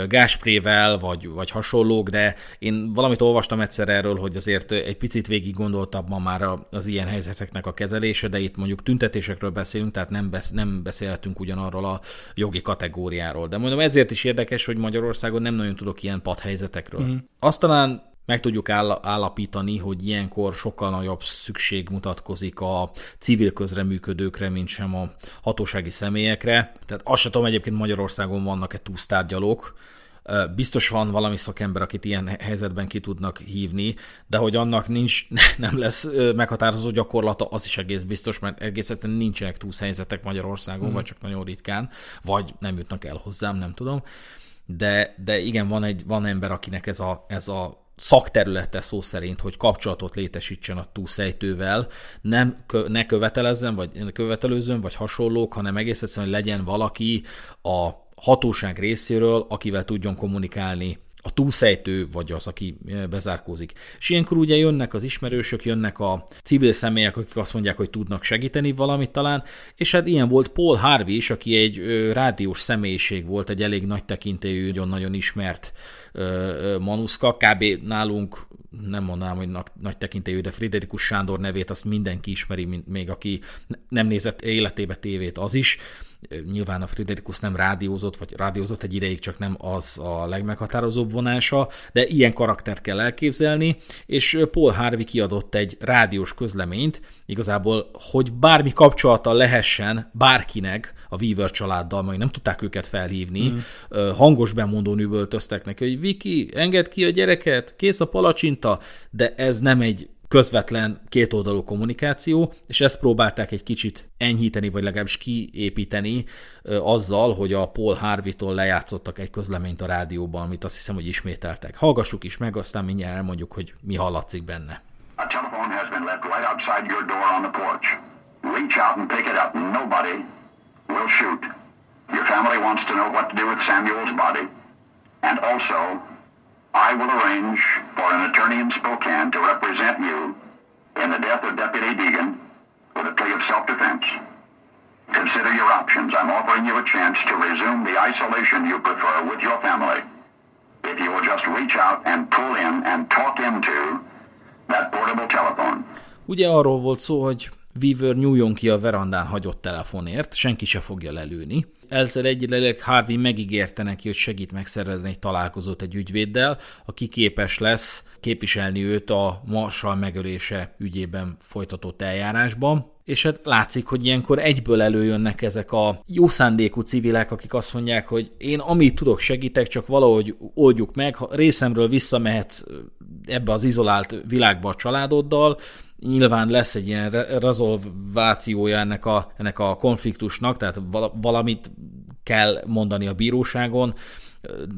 gásprével, vagy, vagy hasonlók, de én valamit olvastam egyszer erről, hogy azért egy picit végig gondoltabb ma már az ilyen helyzeteknek a kezelése, de itt mondjuk tüntetésekről beszélünk, tehát nem, besz, nem beszélhetünk ugyanarról a jogi kategóriáról. De mondom, ezért is érdekes, hogy Magyarországon nem nagyon tudok ilyen padhelyzetekről. Mm. Azt talán meg tudjuk állapítani, hogy ilyenkor sokkal nagyobb szükség mutatkozik a civil közreműködőkre, mint sem a hatósági személyekre. Tehát azt sem tudom, egyébként Magyarországon vannak-e túlsztárgyalók, Biztos van valami szakember, akit ilyen helyzetben ki tudnak hívni, de hogy annak nincs, nem lesz meghatározó gyakorlata, az is egész biztos, mert egész egyszerűen nincsenek túlszhelyzetek Magyarországon, mm. vagy csak nagyon ritkán, vagy nem jutnak el hozzám, nem tudom de, de igen, van, egy, van ember, akinek ez a, ez a szakterülete szó szerint, hogy kapcsolatot létesítsen a túlszejtővel, nem ne követelezzen, vagy követelőzön, vagy hasonlók, hanem egész egyszerűen, legyen valaki a hatóság részéről, akivel tudjon kommunikálni a túlszejtő, vagy az, aki eh, bezárkózik. És ilyenkor ugye jönnek az ismerősök, jönnek a civil személyek, akik azt mondják, hogy tudnak segíteni valamit talán, és hát ilyen volt Paul Harvey is, aki egy rádiós személyiség volt, egy elég nagy tekintélyű, nagyon-nagyon ismert manuszka, kb. nálunk nem mondanám, hogy nagy tekintélyű, de Friderikus Sándor nevét azt mindenki ismeri, még aki nem nézett életébe tévét, az is Nyilván a Friderikus nem rádiózott, vagy rádiózott egy ideig, csak nem az a legmeghatározóbb vonása, de ilyen karaktert kell elképzelni, és Paul Harvey kiadott egy rádiós közleményt, igazából, hogy bármi kapcsolata lehessen bárkinek a Weaver családdal, majd nem tudták őket felhívni, mm. hangos bemondón üvöltöztek neki, hogy Viki, engedd ki a gyereket, kész a palacsinta, de ez nem egy közvetlen kétoldalú kommunikáció, és ezt próbálták egy kicsit enyhíteni, vagy legalábbis kiépíteni azzal, hogy a Paul Harvey-tól lejátszottak egy közleményt a rádióban, amit azt hiszem, hogy ismételtek. Hallgassuk is meg, aztán mindjárt elmondjuk, hogy mi hallatszik benne. A telephone has been left right outside your door on the porch. Reach out and pick it up. Nobody will shoot. Your family wants to know what to do with Samuel's body. And also, I will arrange for an attorney in Spokane to represent you in the death of Deputy Deegan with a plea of self-defense. Consider your options. I'm offering you a chance to resume the isolation you prefer with your family. If you will just reach out and pull in and talk into that portable telephone. Ugye arról volt szó, hogy Weaver nyúljon ki a verandán hagyott telefonért, senki se fogja lelőni. Ezzel egyileg Harvey megígérte neki, hogy segít megszervezni egy találkozót egy ügyvéddel, aki képes lesz képviselni őt a Marshall megölése ügyében folytatott eljárásban. És hát látszik, hogy ilyenkor egyből előjönnek ezek a jó szándékú civilek, akik azt mondják, hogy én amit tudok segítek, csak valahogy oldjuk meg, ha részemről visszamehetsz ebbe az izolált világba a családoddal, nyilván lesz egy ilyen rezolvációja ennek a, ennek a konfliktusnak, tehát valamit kell mondani a bíróságon,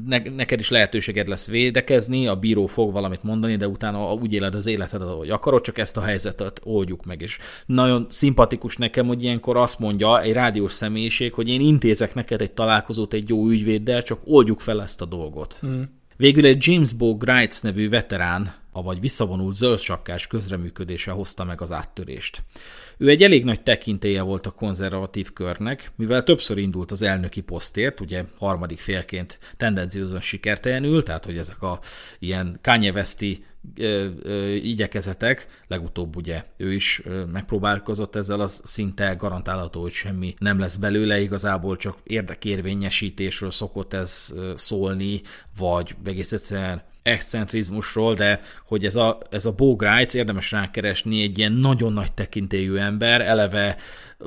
ne, neked is lehetőséged lesz védekezni, a bíró fog valamit mondani, de utána úgy éled az életedet, ahogy akarod, csak ezt a helyzetet oldjuk meg. És nagyon szimpatikus nekem, hogy ilyenkor azt mondja egy rádiós személyiség, hogy én intézek neked egy találkozót egy jó ügyvéddel, csak oldjuk fel ezt a dolgot. Mm. Végül egy James Bo Grites nevű veterán, avagy visszavonult zöldsakkás közreműködése hozta meg az áttörést. Ő egy elég nagy tekintélye volt a konzervatív körnek, mivel többször indult az elnöki posztért, ugye harmadik félként tendenciózan sikertelenül, tehát hogy ezek a ilyen Kanye Westi ö, ö, igyekezetek, legutóbb ugye ő is ö, megpróbálkozott ezzel, az szinte garantálható, hogy semmi nem lesz belőle, igazából csak érdekérvényesítésről szokott ez szólni, vagy egész egyszerűen excentrizmusról, de hogy ez a, ez a Bo érdemes rákeresni, egy ilyen nagyon nagy tekintélyű ember, eleve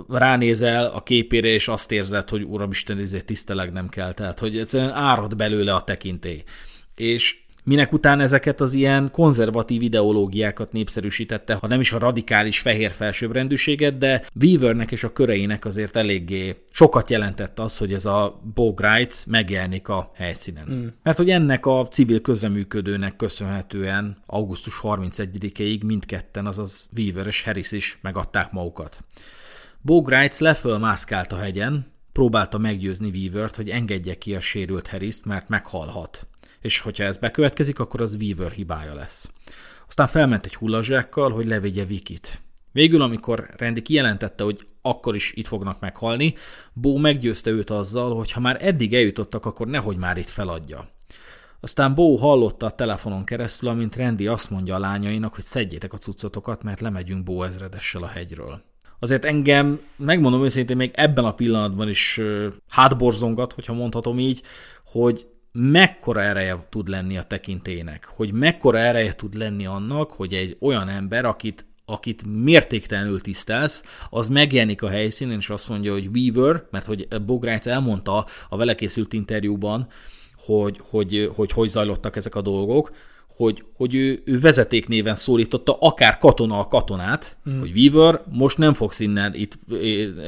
ránézel a képére, és azt érzed, hogy uramisten, ezért tiszteleg nem kell, tehát hogy egyszerűen árad belőle a tekintély. És minek után ezeket az ilyen konzervatív ideológiákat népszerűsítette, ha nem is a radikális fehér felsőbbrendűséget, de Weavernek és a köreinek azért eléggé sokat jelentett az, hogy ez a Bo Grites megjelenik a helyszínen. Mm. Mert hogy ennek a civil közreműködőnek köszönhetően augusztus 31-ig mindketten, azaz Weaver és Harris is megadták magukat. Bo Grites lefölmászkált a hegyen, próbálta meggyőzni Weavert, hogy engedje ki a sérült Harris-t, mert meghalhat és hogyha ez bekövetkezik, akkor az Weaver hibája lesz. Aztán felment egy hullazsákkal, hogy levegye Vikit. Végül, amikor Randy kijelentette, hogy akkor is itt fognak meghalni, Bó meggyőzte őt azzal, hogy ha már eddig eljutottak, akkor nehogy már itt feladja. Aztán Bó hallotta a telefonon keresztül, amint Randy azt mondja a lányainak, hogy szedjétek a cuccotokat, mert lemegyünk Bó ezredessel a hegyről. Azért engem, megmondom őszintén, még ebben a pillanatban is hátborzongat, hogyha mondhatom így, hogy mekkora ereje tud lenni a tekintének, hogy mekkora ereje tud lenni annak, hogy egy olyan ember, akit akit mértéktelenül tisztelsz, az megjelenik a helyszínen, és azt mondja, hogy Weaver, mert hogy Bogrács elmondta a vele készült interjúban, hogy hogy, hogy hogy zajlottak ezek a dolgok, hogy, hogy ő, ő vezetéknéven szólította akár katona a katonát, mm. hogy Weaver, most nem fogsz innen, itt,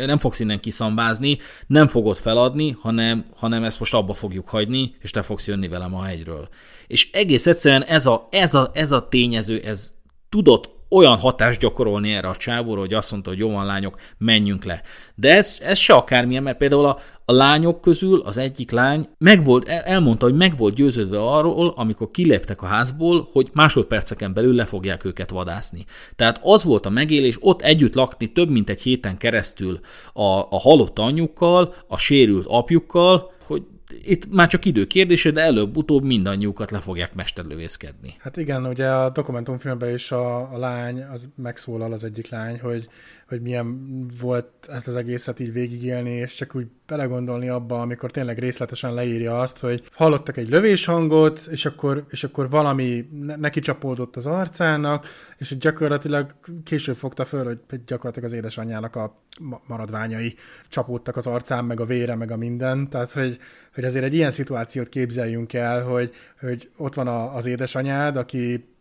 nem fogsz innen kiszambázni, nem fogod feladni, hanem, hanem ezt most abba fogjuk hagyni, és te fogsz jönni velem a hegyről. És egész egyszerűen ez a, ez a, ez a tényező, ez tudott olyan hatást gyakorolni erre a csávóra, hogy azt mondta, hogy jó van lányok, menjünk le. De ez, ez se akármilyen, mert például a, a lányok közül az egyik lány meg volt, el, elmondta, hogy meg volt győződve arról, amikor kiléptek a házból, hogy másodperceken belül le fogják őket vadászni. Tehát az volt a megélés, ott együtt lakni több mint egy héten keresztül a, a halott anyjukkal, a sérült apjukkal, hogy itt már csak idő kérdése, de előbb-utóbb mindannyiukat le fogják mesterlövészkedni. Hát igen, ugye a dokumentumfilmben is a, a lány, az megszólal az egyik lány, hogy hogy milyen volt ezt az egészet így végigélni, és csak úgy belegondolni abba, amikor tényleg részletesen leírja azt, hogy hallottak egy lövéshangot, és akkor, és akkor valami neki csapódott az arcának, és gyakorlatilag később fogta föl, hogy gyakorlatilag az édesanyjának a maradványai csapódtak az arcán, meg a vére, meg a minden, tehát hogy, hogy azért egy ilyen szituációt képzeljünk el, hogy, hogy ott van a, az édesanyád, aki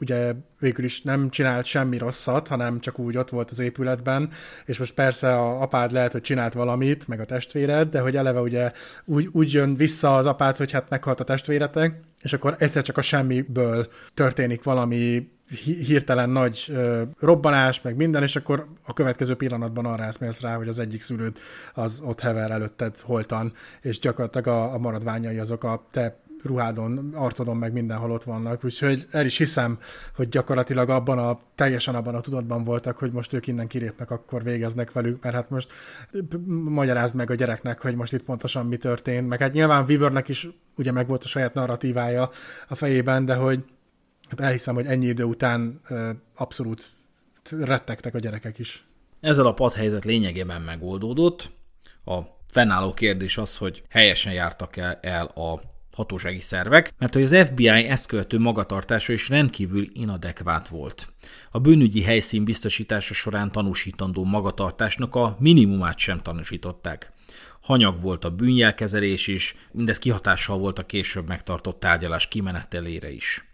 ugye végül is nem csinált semmi rosszat, hanem csak úgy ott volt az épületben, és most persze a apád lehet, hogy csinált valamit, meg a testvéred, de hogy eleve ugye úgy, úgy jön vissza az apád, hogy hát meghalt a testvéretek, és akkor egyszer csak a semmiből történik valami hirtelen nagy ö, robbanás, meg minden, és akkor a következő pillanatban arra eszmélsz rá, hogy az egyik szülőd az ott hever előtted holtan, és gyakorlatilag a, a maradványai azok a te ruhádon, arcodon meg mindenhol ott vannak, úgyhogy el is hiszem, hogy gyakorlatilag abban a, teljesen abban a tudatban voltak, hogy most ők innen kilépnek, akkor végeznek velük, mert hát most magyarázd meg a gyereknek, hogy most itt pontosan mi történt, meg hát nyilván Weavernek is ugye meg volt a saját narratívája a fejében, de hogy hát elhiszem, hogy ennyi idő után abszolút rettegtek a gyerekek is. Ezzel a padhelyzet lényegében megoldódott. A fennálló kérdés az, hogy helyesen jártak el a hatósági szervek, mert hogy az FBI ezt követő magatartása is rendkívül inadekvát volt. A bűnügyi helyszín biztosítása során tanúsítandó magatartásnak a minimumát sem tanúsították. Hanyag volt a bűnjelkezelés is, mindez kihatással volt a később megtartott tárgyalás kimenetelére is.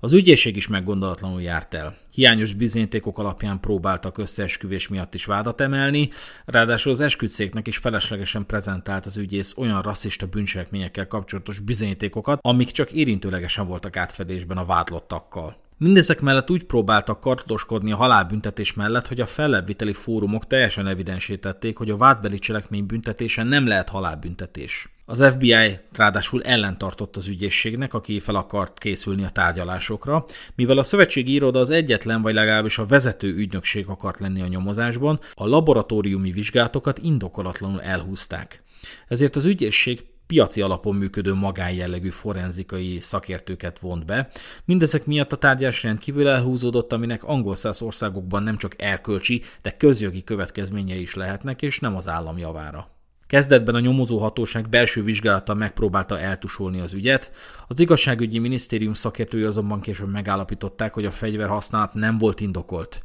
Az ügyészség is meggondolatlanul járt el. Hiányos bizonyítékok alapján próbáltak összeesküvés miatt is vádat emelni, ráadásul az esküdszéknek is feleslegesen prezentált az ügyész olyan rasszista bűncselekményekkel kapcsolatos bizonyítékokat, amik csak érintőlegesen voltak átfedésben a vádlottakkal. Mindezek mellett úgy próbáltak kartoskodni a halálbüntetés mellett, hogy a fellebbviteli fórumok teljesen evidensítették, hogy a vádbeli cselekmény büntetése nem lehet halálbüntetés. Az FBI ráadásul ellentartott az ügyészségnek, aki fel akart készülni a tárgyalásokra, mivel a szövetségi iroda az egyetlen vagy legalábbis a vezető ügynökség akart lenni a nyomozásban, a laboratóriumi vizsgálatokat indokolatlanul elhúzták. Ezért az ügyészség piaci alapon működő magánjellegű forenzikai szakértőket vont be. Mindezek miatt a tárgyás rendkívül elhúzódott, aminek angol száz országokban nem csak erkölcsi, de közjogi következményei is lehetnek, és nem az állam javára. Kezdetben a nyomozóhatóság belső vizsgálata megpróbálta eltusolni az ügyet, az igazságügyi minisztérium szakértői azonban később megállapították, hogy a fegyver használat nem volt indokolt.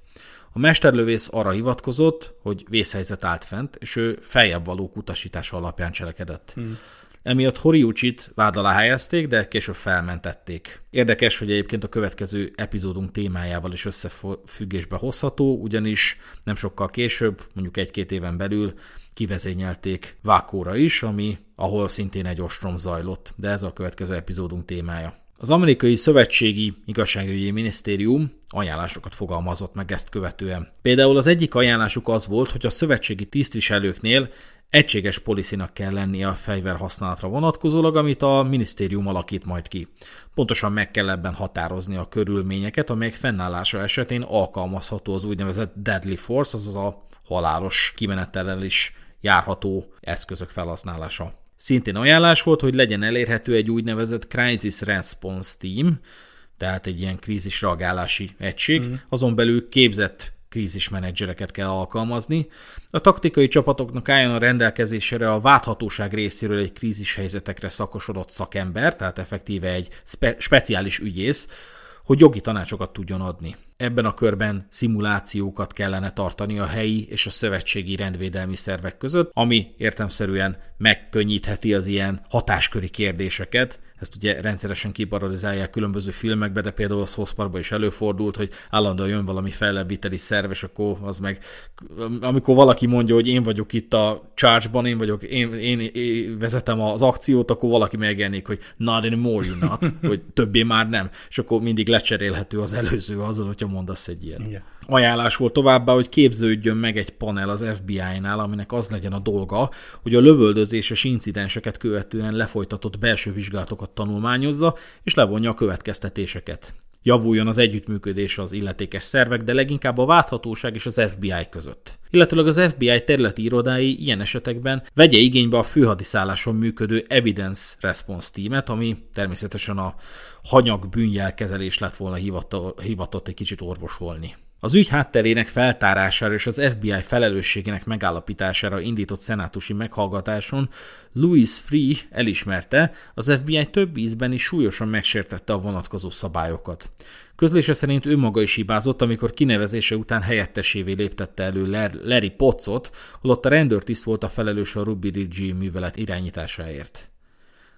A mesterlövész arra hivatkozott, hogy vészhelyzet állt fent, és ő feljebb való utasítása alapján cselekedett. Hmm. Emiatt Horiuchit vád alá helyezték, de később felmentették. Érdekes, hogy egyébként a következő epizódunk témájával is összefüggésbe hozható, ugyanis nem sokkal később, mondjuk egy-két éven belül kivezényelték Vákóra is, ami, ahol szintén egy ostrom zajlott, de ez a következő epizódunk témája. Az amerikai szövetségi igazságügyi minisztérium ajánlásokat fogalmazott meg ezt követően. Például az egyik ajánlásuk az volt, hogy a szövetségi tisztviselőknél egységes policynak kell lennie a fegyver használatra vonatkozólag, amit a minisztérium alakít majd ki. Pontosan meg kell ebben határozni a körülményeket, amelyek fennállása esetén alkalmazható az úgynevezett deadly force, azaz a halálos kimenetellel is járható eszközök felhasználása. Szintén ajánlás volt, hogy legyen elérhető egy úgynevezett Crisis Response Team, tehát egy ilyen krízisreagálási egység, mm. azon belül képzett krízismenedzsereket kell alkalmazni. A taktikai csapatoknak álljon a rendelkezésére a válthatóság részéről egy krízis helyzetekre szakosodott szakember, tehát effektíve egy spe- speciális ügyész, hogy jogi tanácsokat tudjon adni. Ebben a körben szimulációkat kellene tartani a helyi és a szövetségi rendvédelmi szervek között, ami értemszerűen megkönnyítheti az ilyen hatásköri kérdéseket, ezt ugye rendszeresen kiparodizálják különböző filmekbe, de például a South Parkban is előfordult, hogy állandóan jön valami fellebbviteli szerv, és akkor az meg, amikor valaki mondja, hogy én vagyok itt a charge-ban, én vagyok, én, én, én vezetem az akciót, akkor valaki megjelenik, hogy not anymore you not, hogy többé már nem, és akkor mindig lecserélhető az előző azon, hogyha mondasz egy ilyet. Igen. Ajánlás volt továbbá, hogy képződjön meg egy panel az FBI-nál, aminek az legyen a dolga, hogy a lövöldözéses incidenseket követően lefolytatott belső vizsgálatokat tanulmányozza, és levonja a következtetéseket. Javuljon az együttműködés az illetékes szervek, de leginkább a válthatóság és az FBI között. Illetőleg az FBI területi irodái ilyen esetekben vegye igénybe a főhadiszálláson működő Evidence Response Teamet, ami természetesen a hanyag bűnjelkezelés lett volna hivatott egy kicsit orvosolni. Az ügy hátterének feltárására és az FBI felelősségének megállapítására indított szenátusi meghallgatáson Louis Free elismerte, az FBI több ízben is súlyosan megsértette a vonatkozó szabályokat. Közlése szerint ő maga is hibázott, amikor kinevezése után helyettesévé léptette elő Larry Pottsot, holott a rendőrtiszt volt a felelős a Ruby Ridge művelet irányításáért.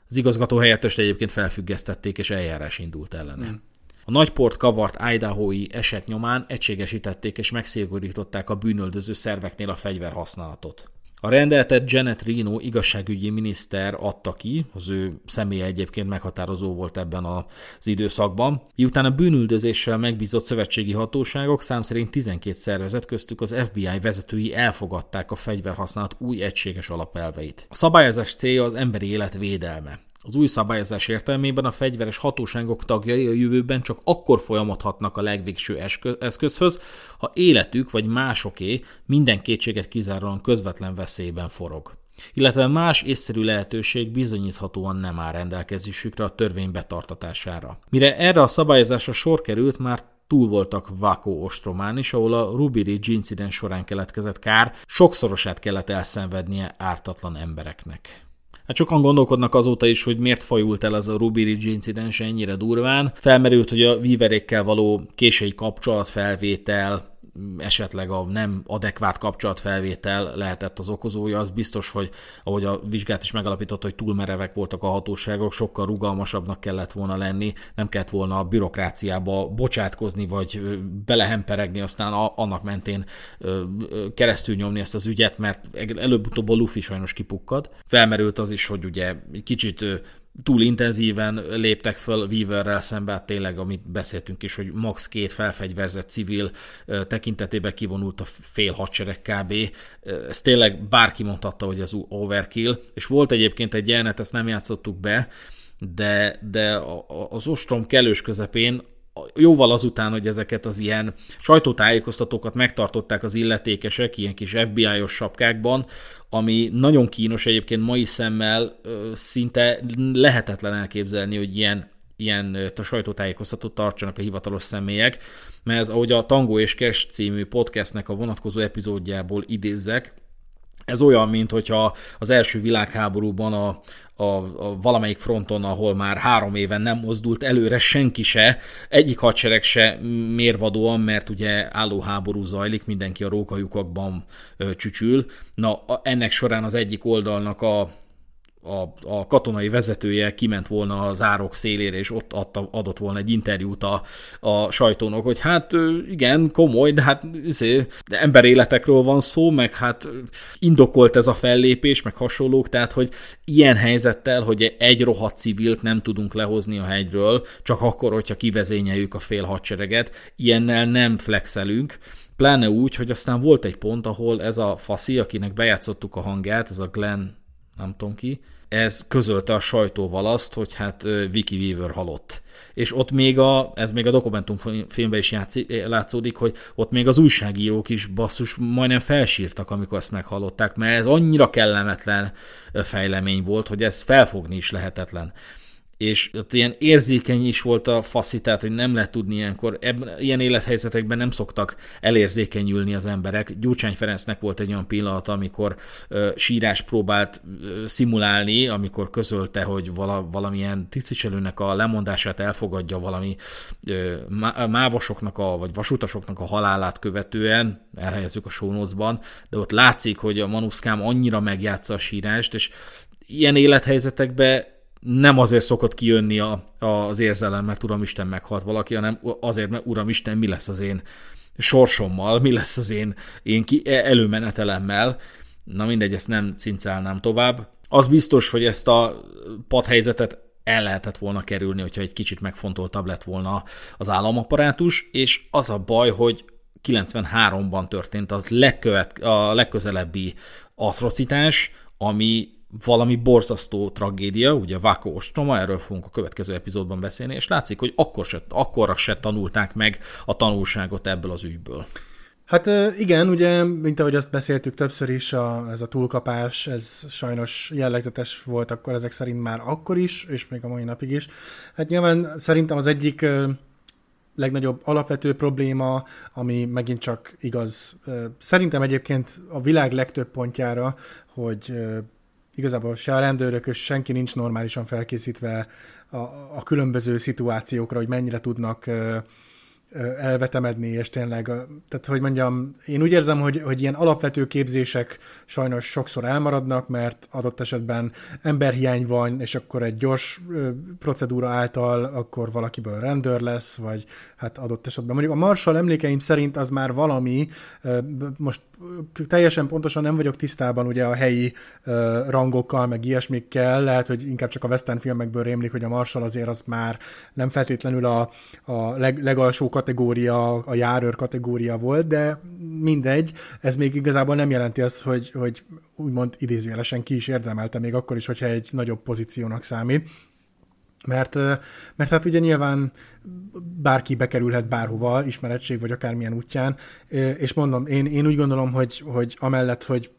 Az igazgató helyettest egyébként felfüggesztették, és eljárás indult ellene. Hmm. A nagyport kavart Idaho-i eset nyomán egységesítették és megszigorították a bűnöldöző szerveknél a fegyverhasználatot. A rendeletet Janet Reno igazságügyi miniszter adta ki, az ő személye egyébként meghatározó volt ebben az időszakban, miután a bűnüldözéssel megbízott szövetségi hatóságok szám szerint 12 szervezet köztük az FBI vezetői elfogadták a fegyverhasználat új egységes alapelveit. A szabályozás célja az emberi élet védelme. Az új szabályozás értelmében a fegyveres hatóságok tagjai a jövőben csak akkor folyamodhatnak a legvégső eszközhöz, ha életük vagy másoké minden kétséget kizáróan közvetlen veszélyben forog illetve más észszerű lehetőség bizonyíthatóan nem áll rendelkezésükre a törvény betartatására. Mire erre a szabályozásra sor került, már túl voltak Vakó ostromán is, ahol a Ruby Ridge incidens során keletkezett kár sokszorosát kellett elszenvednie ártatlan embereknek. Hát sokan gondolkodnak azóta is, hogy miért fajult el ez a Ruby Ridge incidens ennyire durván. Felmerült, hogy a víverékkel való késői kapcsolatfelvétel esetleg a nem adekvát kapcsolatfelvétel lehetett az okozója, az biztos, hogy ahogy a vizsgát is megalapította, hogy túl merevek voltak a hatóságok, sokkal rugalmasabbnak kellett volna lenni, nem kellett volna a bürokráciába bocsátkozni, vagy belehemperegni, aztán annak mentén keresztül nyomni ezt az ügyet, mert előbb-utóbb a Luffy sajnos kipukkad. Felmerült az is, hogy ugye kicsit túl intenzíven léptek föl Weaverrel szembe, hát tényleg, amit beszéltünk is, hogy max két felfegyverzett civil tekintetében kivonult a fél hadsereg kb. Ez tényleg bárki mondhatta, hogy ez overkill, és volt egyébként egy jelenet, ezt nem játszottuk be, de, de az ostrom kellős közepén jóval azután, hogy ezeket az ilyen sajtótájékoztatókat megtartották az illetékesek, ilyen kis FBI-os sapkákban, ami nagyon kínos egyébként mai szemmel szinte lehetetlen elképzelni, hogy ilyen, ilyen a sajtótájékoztatót tartsanak a hivatalos személyek, mert ez, ahogy a Tango és Cash című podcastnek a vonatkozó epizódjából idézzek, ez olyan, mint hogyha az első világháborúban a, a, a valamelyik fronton, ahol már három éven nem mozdult előre senki se, egyik hadsereg se mérvadóan, mert ugye álló háború zajlik, mindenki a rókajukakban ö, csücsül. Na, ennek során az egyik oldalnak a, a, a katonai vezetője kiment volna az árok szélére, és ott adta, adott volna egy interjút a, a sajtónak, hogy hát igen, komoly, de hát izé, de emberéletekről van szó, meg hát indokolt ez a fellépés, meg hasonlók, tehát hogy ilyen helyzettel, hogy egy rohadt civilt nem tudunk lehozni a hegyről, csak akkor, hogyha kivezényeljük a fél hadsereget, ilyennel nem flexelünk, pláne úgy, hogy aztán volt egy pont, ahol ez a faszi, akinek bejátszottuk a hangját, ez a Glenn nem tudom ki, ez közölte a sajtóval azt, hogy hát Vicky Weaver halott. És ott még a, ez még a dokumentumfilmben is játszik, látszódik, hogy ott még az újságírók is basszus majdnem felsírtak, amikor ezt meghallották, mert ez annyira kellemetlen fejlemény volt, hogy ez felfogni is lehetetlen és ott ilyen érzékeny is volt a faszi, hogy nem lehet tudni ilyenkor, ebben, ilyen élethelyzetekben nem szoktak elérzékenyülni az emberek. Gyurcsány Ferencnek volt egy olyan pillanat, amikor ö, sírás próbált ö, szimulálni, amikor közölte, hogy vala, valamilyen tisztviselőnek a lemondását elfogadja valami ö, mávosoknak, a, vagy vasutasoknak a halálát követően, elhelyezzük a show de ott látszik, hogy a manuszkám annyira megjátsza a sírást, és ilyen élethelyzetekben nem azért szokott kijönni a, az érzelem, mert Uramisten meghalt valaki, hanem azért, mert Uramisten, mi lesz az én sorsommal, mi lesz az én, én ki, e, előmenetelemmel. Na mindegy, ezt nem cincálnám tovább. Az biztos, hogy ezt a padhelyzetet el lehetett volna kerülni, hogyha egy kicsit megfontoltabb lett volna az államaparátus, és az a baj, hogy 93-ban történt az legkövet, a legközelebbi atrocitás, ami valami borzasztó tragédia, ugye Váko Ostroma, erről fogunk a következő epizódban beszélni, és látszik, hogy akkor se, akkorra se tanulták meg a tanulságot ebből az ügyből. Hát igen, ugye, mint ahogy azt beszéltük többször is, a, ez a túlkapás, ez sajnos jellegzetes volt akkor ezek szerint már akkor is, és még a mai napig is. Hát nyilván szerintem az egyik legnagyobb alapvető probléma, ami megint csak igaz. Szerintem egyébként a világ legtöbb pontjára, hogy igazából se a rendőrök, senki nincs normálisan felkészítve a, a különböző szituációkra, hogy mennyire tudnak elvetemedni, és tényleg, tehát hogy mondjam, én úgy érzem, hogy, hogy ilyen alapvető képzések sajnos sokszor elmaradnak, mert adott esetben emberhiány van, és akkor egy gyors procedúra által akkor valakiből rendőr lesz, vagy hát adott esetben. Mondjuk a Marshall emlékeim szerint az már valami, most teljesen pontosan nem vagyok tisztában ugye a helyi rangokkal, meg ilyesmikkel, lehet, hogy inkább csak a western filmekből rémlik, hogy a Marshall azért az már nem feltétlenül a, a leg, legalsó kategória, a járőr kategória volt, de mindegy, ez még igazából nem jelenti azt, hogy, hogy úgymond idézőjelesen ki is érdemelte, még akkor is, hogyha egy nagyobb pozíciónak számít. Mert, mert hát ugye nyilván bárki bekerülhet bárhova, ismeretség vagy akármilyen útján, és mondom, én, én úgy gondolom, hogy, hogy amellett, hogy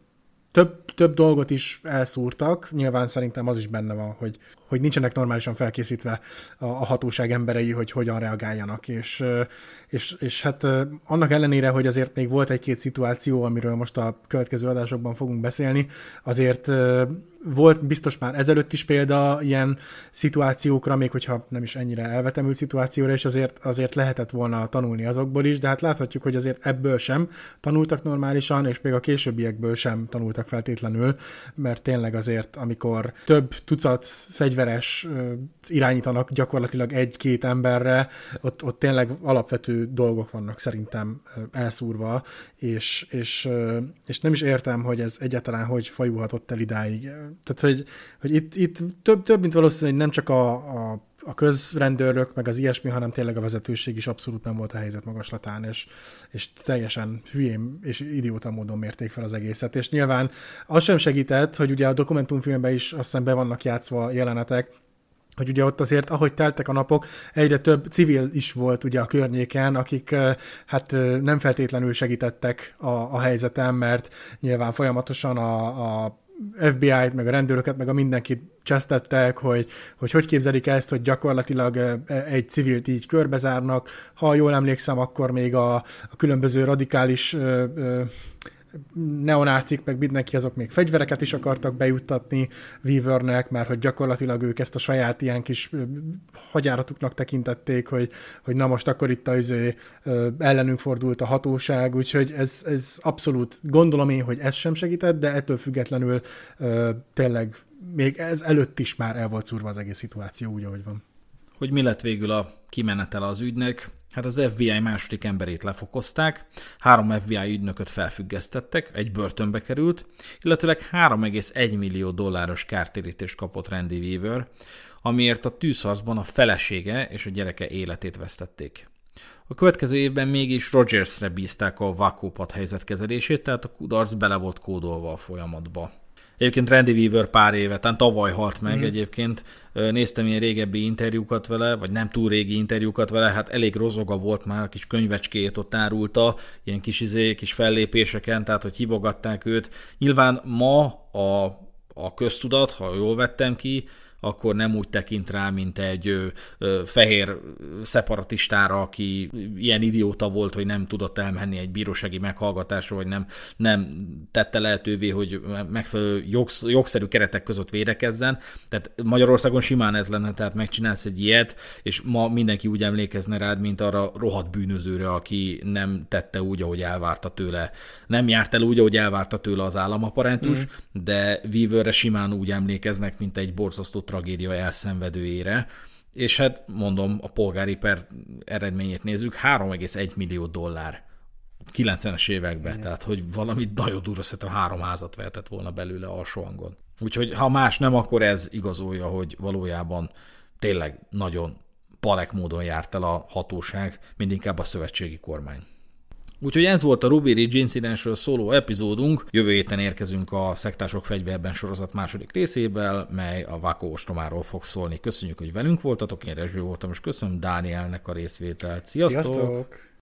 több, több dolgot is elszúrtak, nyilván szerintem az is benne van, hogy, hogy nincsenek normálisan felkészítve a, hatóság emberei, hogy hogyan reagáljanak, és, és, és hát annak ellenére, hogy azért még volt egy-két szituáció, amiről most a következő adásokban fogunk beszélni, azért volt biztos már ezelőtt is példa ilyen szituációkra, még hogyha nem is ennyire elvetemült szituációra, és azért, azért lehetett volna tanulni azokból is, de hát láthatjuk, hogy azért ebből sem tanultak normálisan, és még a későbbiekből sem tanultak feltétlenül, mert tényleg azért, amikor több tucat fegyveres irányítanak gyakorlatilag egy-két emberre, ott, ott tényleg alapvető dolgok vannak szerintem elszúrva, és, és, és nem is értem, hogy ez egyáltalán hogy fajulhatott el idáig. Tehát, hogy, hogy itt, itt több, több, mint valószínű, nem csak a, a, a közrendőrök, meg az ilyesmi, hanem tényleg a vezetőség is abszolút nem volt a helyzet magaslatán, és, és teljesen hülyén és idióta módon mérték fel az egészet. És nyilván az sem segített, hogy ugye a dokumentumfilmben is azt hiszem be vannak játszva jelenetek, hogy ugye ott azért, ahogy teltek a napok, egyre több civil is volt ugye a környéken, akik hát nem feltétlenül segítettek a, a helyzeten, mert nyilván folyamatosan a, a FBI-t, meg a rendőröket, meg a mindenkit csesztettek, hogy, hogy hogy képzelik ezt, hogy gyakorlatilag egy civilt így körbezárnak. Ha jól emlékszem, akkor még a, a különböző radikális ö, ö, neonácik, meg mindenki azok még fegyvereket is akartak bejuttatni Weavernek, mert hogy gyakorlatilag ők ezt a saját ilyen kis hagyáratuknak tekintették, hogy, hogy na most akkor itt az izé, ellenünk fordult a hatóság, úgyhogy ez, ez abszolút gondolom én, hogy ez sem segített, de ettől függetlenül tényleg még ez előtt is már el volt szúrva az egész szituáció úgy, ahogy van. Hogy mi lett végül a kimenetele az ügynek? Hát az FBI második emberét lefokozták, három FBI ügynököt felfüggesztettek, egy börtönbe került, illetőleg 3,1 millió dolláros kártérítést kapott Randy Weaver, amiért a tűzharcban a felesége és a gyereke életét vesztették. A következő évben mégis Rogersre bízták a vakópad helyzetkezelését, tehát a kudarc bele volt kódolva a folyamatba. Egyébként Randy Weaver pár éve, tehát tavaly halt meg mm. egyébként. Néztem ilyen régebbi interjúkat vele, vagy nem túl régi interjúkat vele, hát elég rozoga volt már, kis könyvecskét ott árulta, ilyen kis izé, kis fellépéseken, tehát hogy hívogatták őt. Nyilván ma a, a köztudat, ha jól vettem ki, akkor nem úgy tekint rá, mint egy fehér szeparatistára, aki ilyen idióta volt, hogy nem tudott elmenni egy bírósági meghallgatásra, vagy nem, nem tette lehetővé, hogy megfelelő jogsz, jogszerű keretek között védekezzen. Tehát Magyarországon simán ez lenne, tehát megcsinálsz egy ilyet, és ma mindenki úgy emlékezne rád, mint arra rohadt bűnözőre, aki nem tette úgy, ahogy elvárta tőle. Nem járt el úgy, ahogy elvárta tőle az államaparentus, mm. de Weaverre simán úgy emlékeznek, mint egy borzasztó tragédia elszenvedőjére, és hát mondom, a polgári per eredményét nézzük, 3,1 millió dollár 90-es években, Igen. tehát hogy valami nagyon durva, szerintem három házat vehetett volna belőle alsó hangon. Úgyhogy ha más nem, akkor ez igazolja, hogy valójában tényleg nagyon palek módon járt el a hatóság, mindinkább a szövetségi kormány. Úgyhogy ez volt a Ruby Ridge incidensről szóló epizódunk. Jövő héten érkezünk a Szektások fegyverben sorozat második részével, mely a Vakó ostomáról fog szólni. Köszönjük, hogy velünk voltatok, én Rezső voltam, és köszönöm Dánielnek a részvételt. Sziasztok! Sziasztok!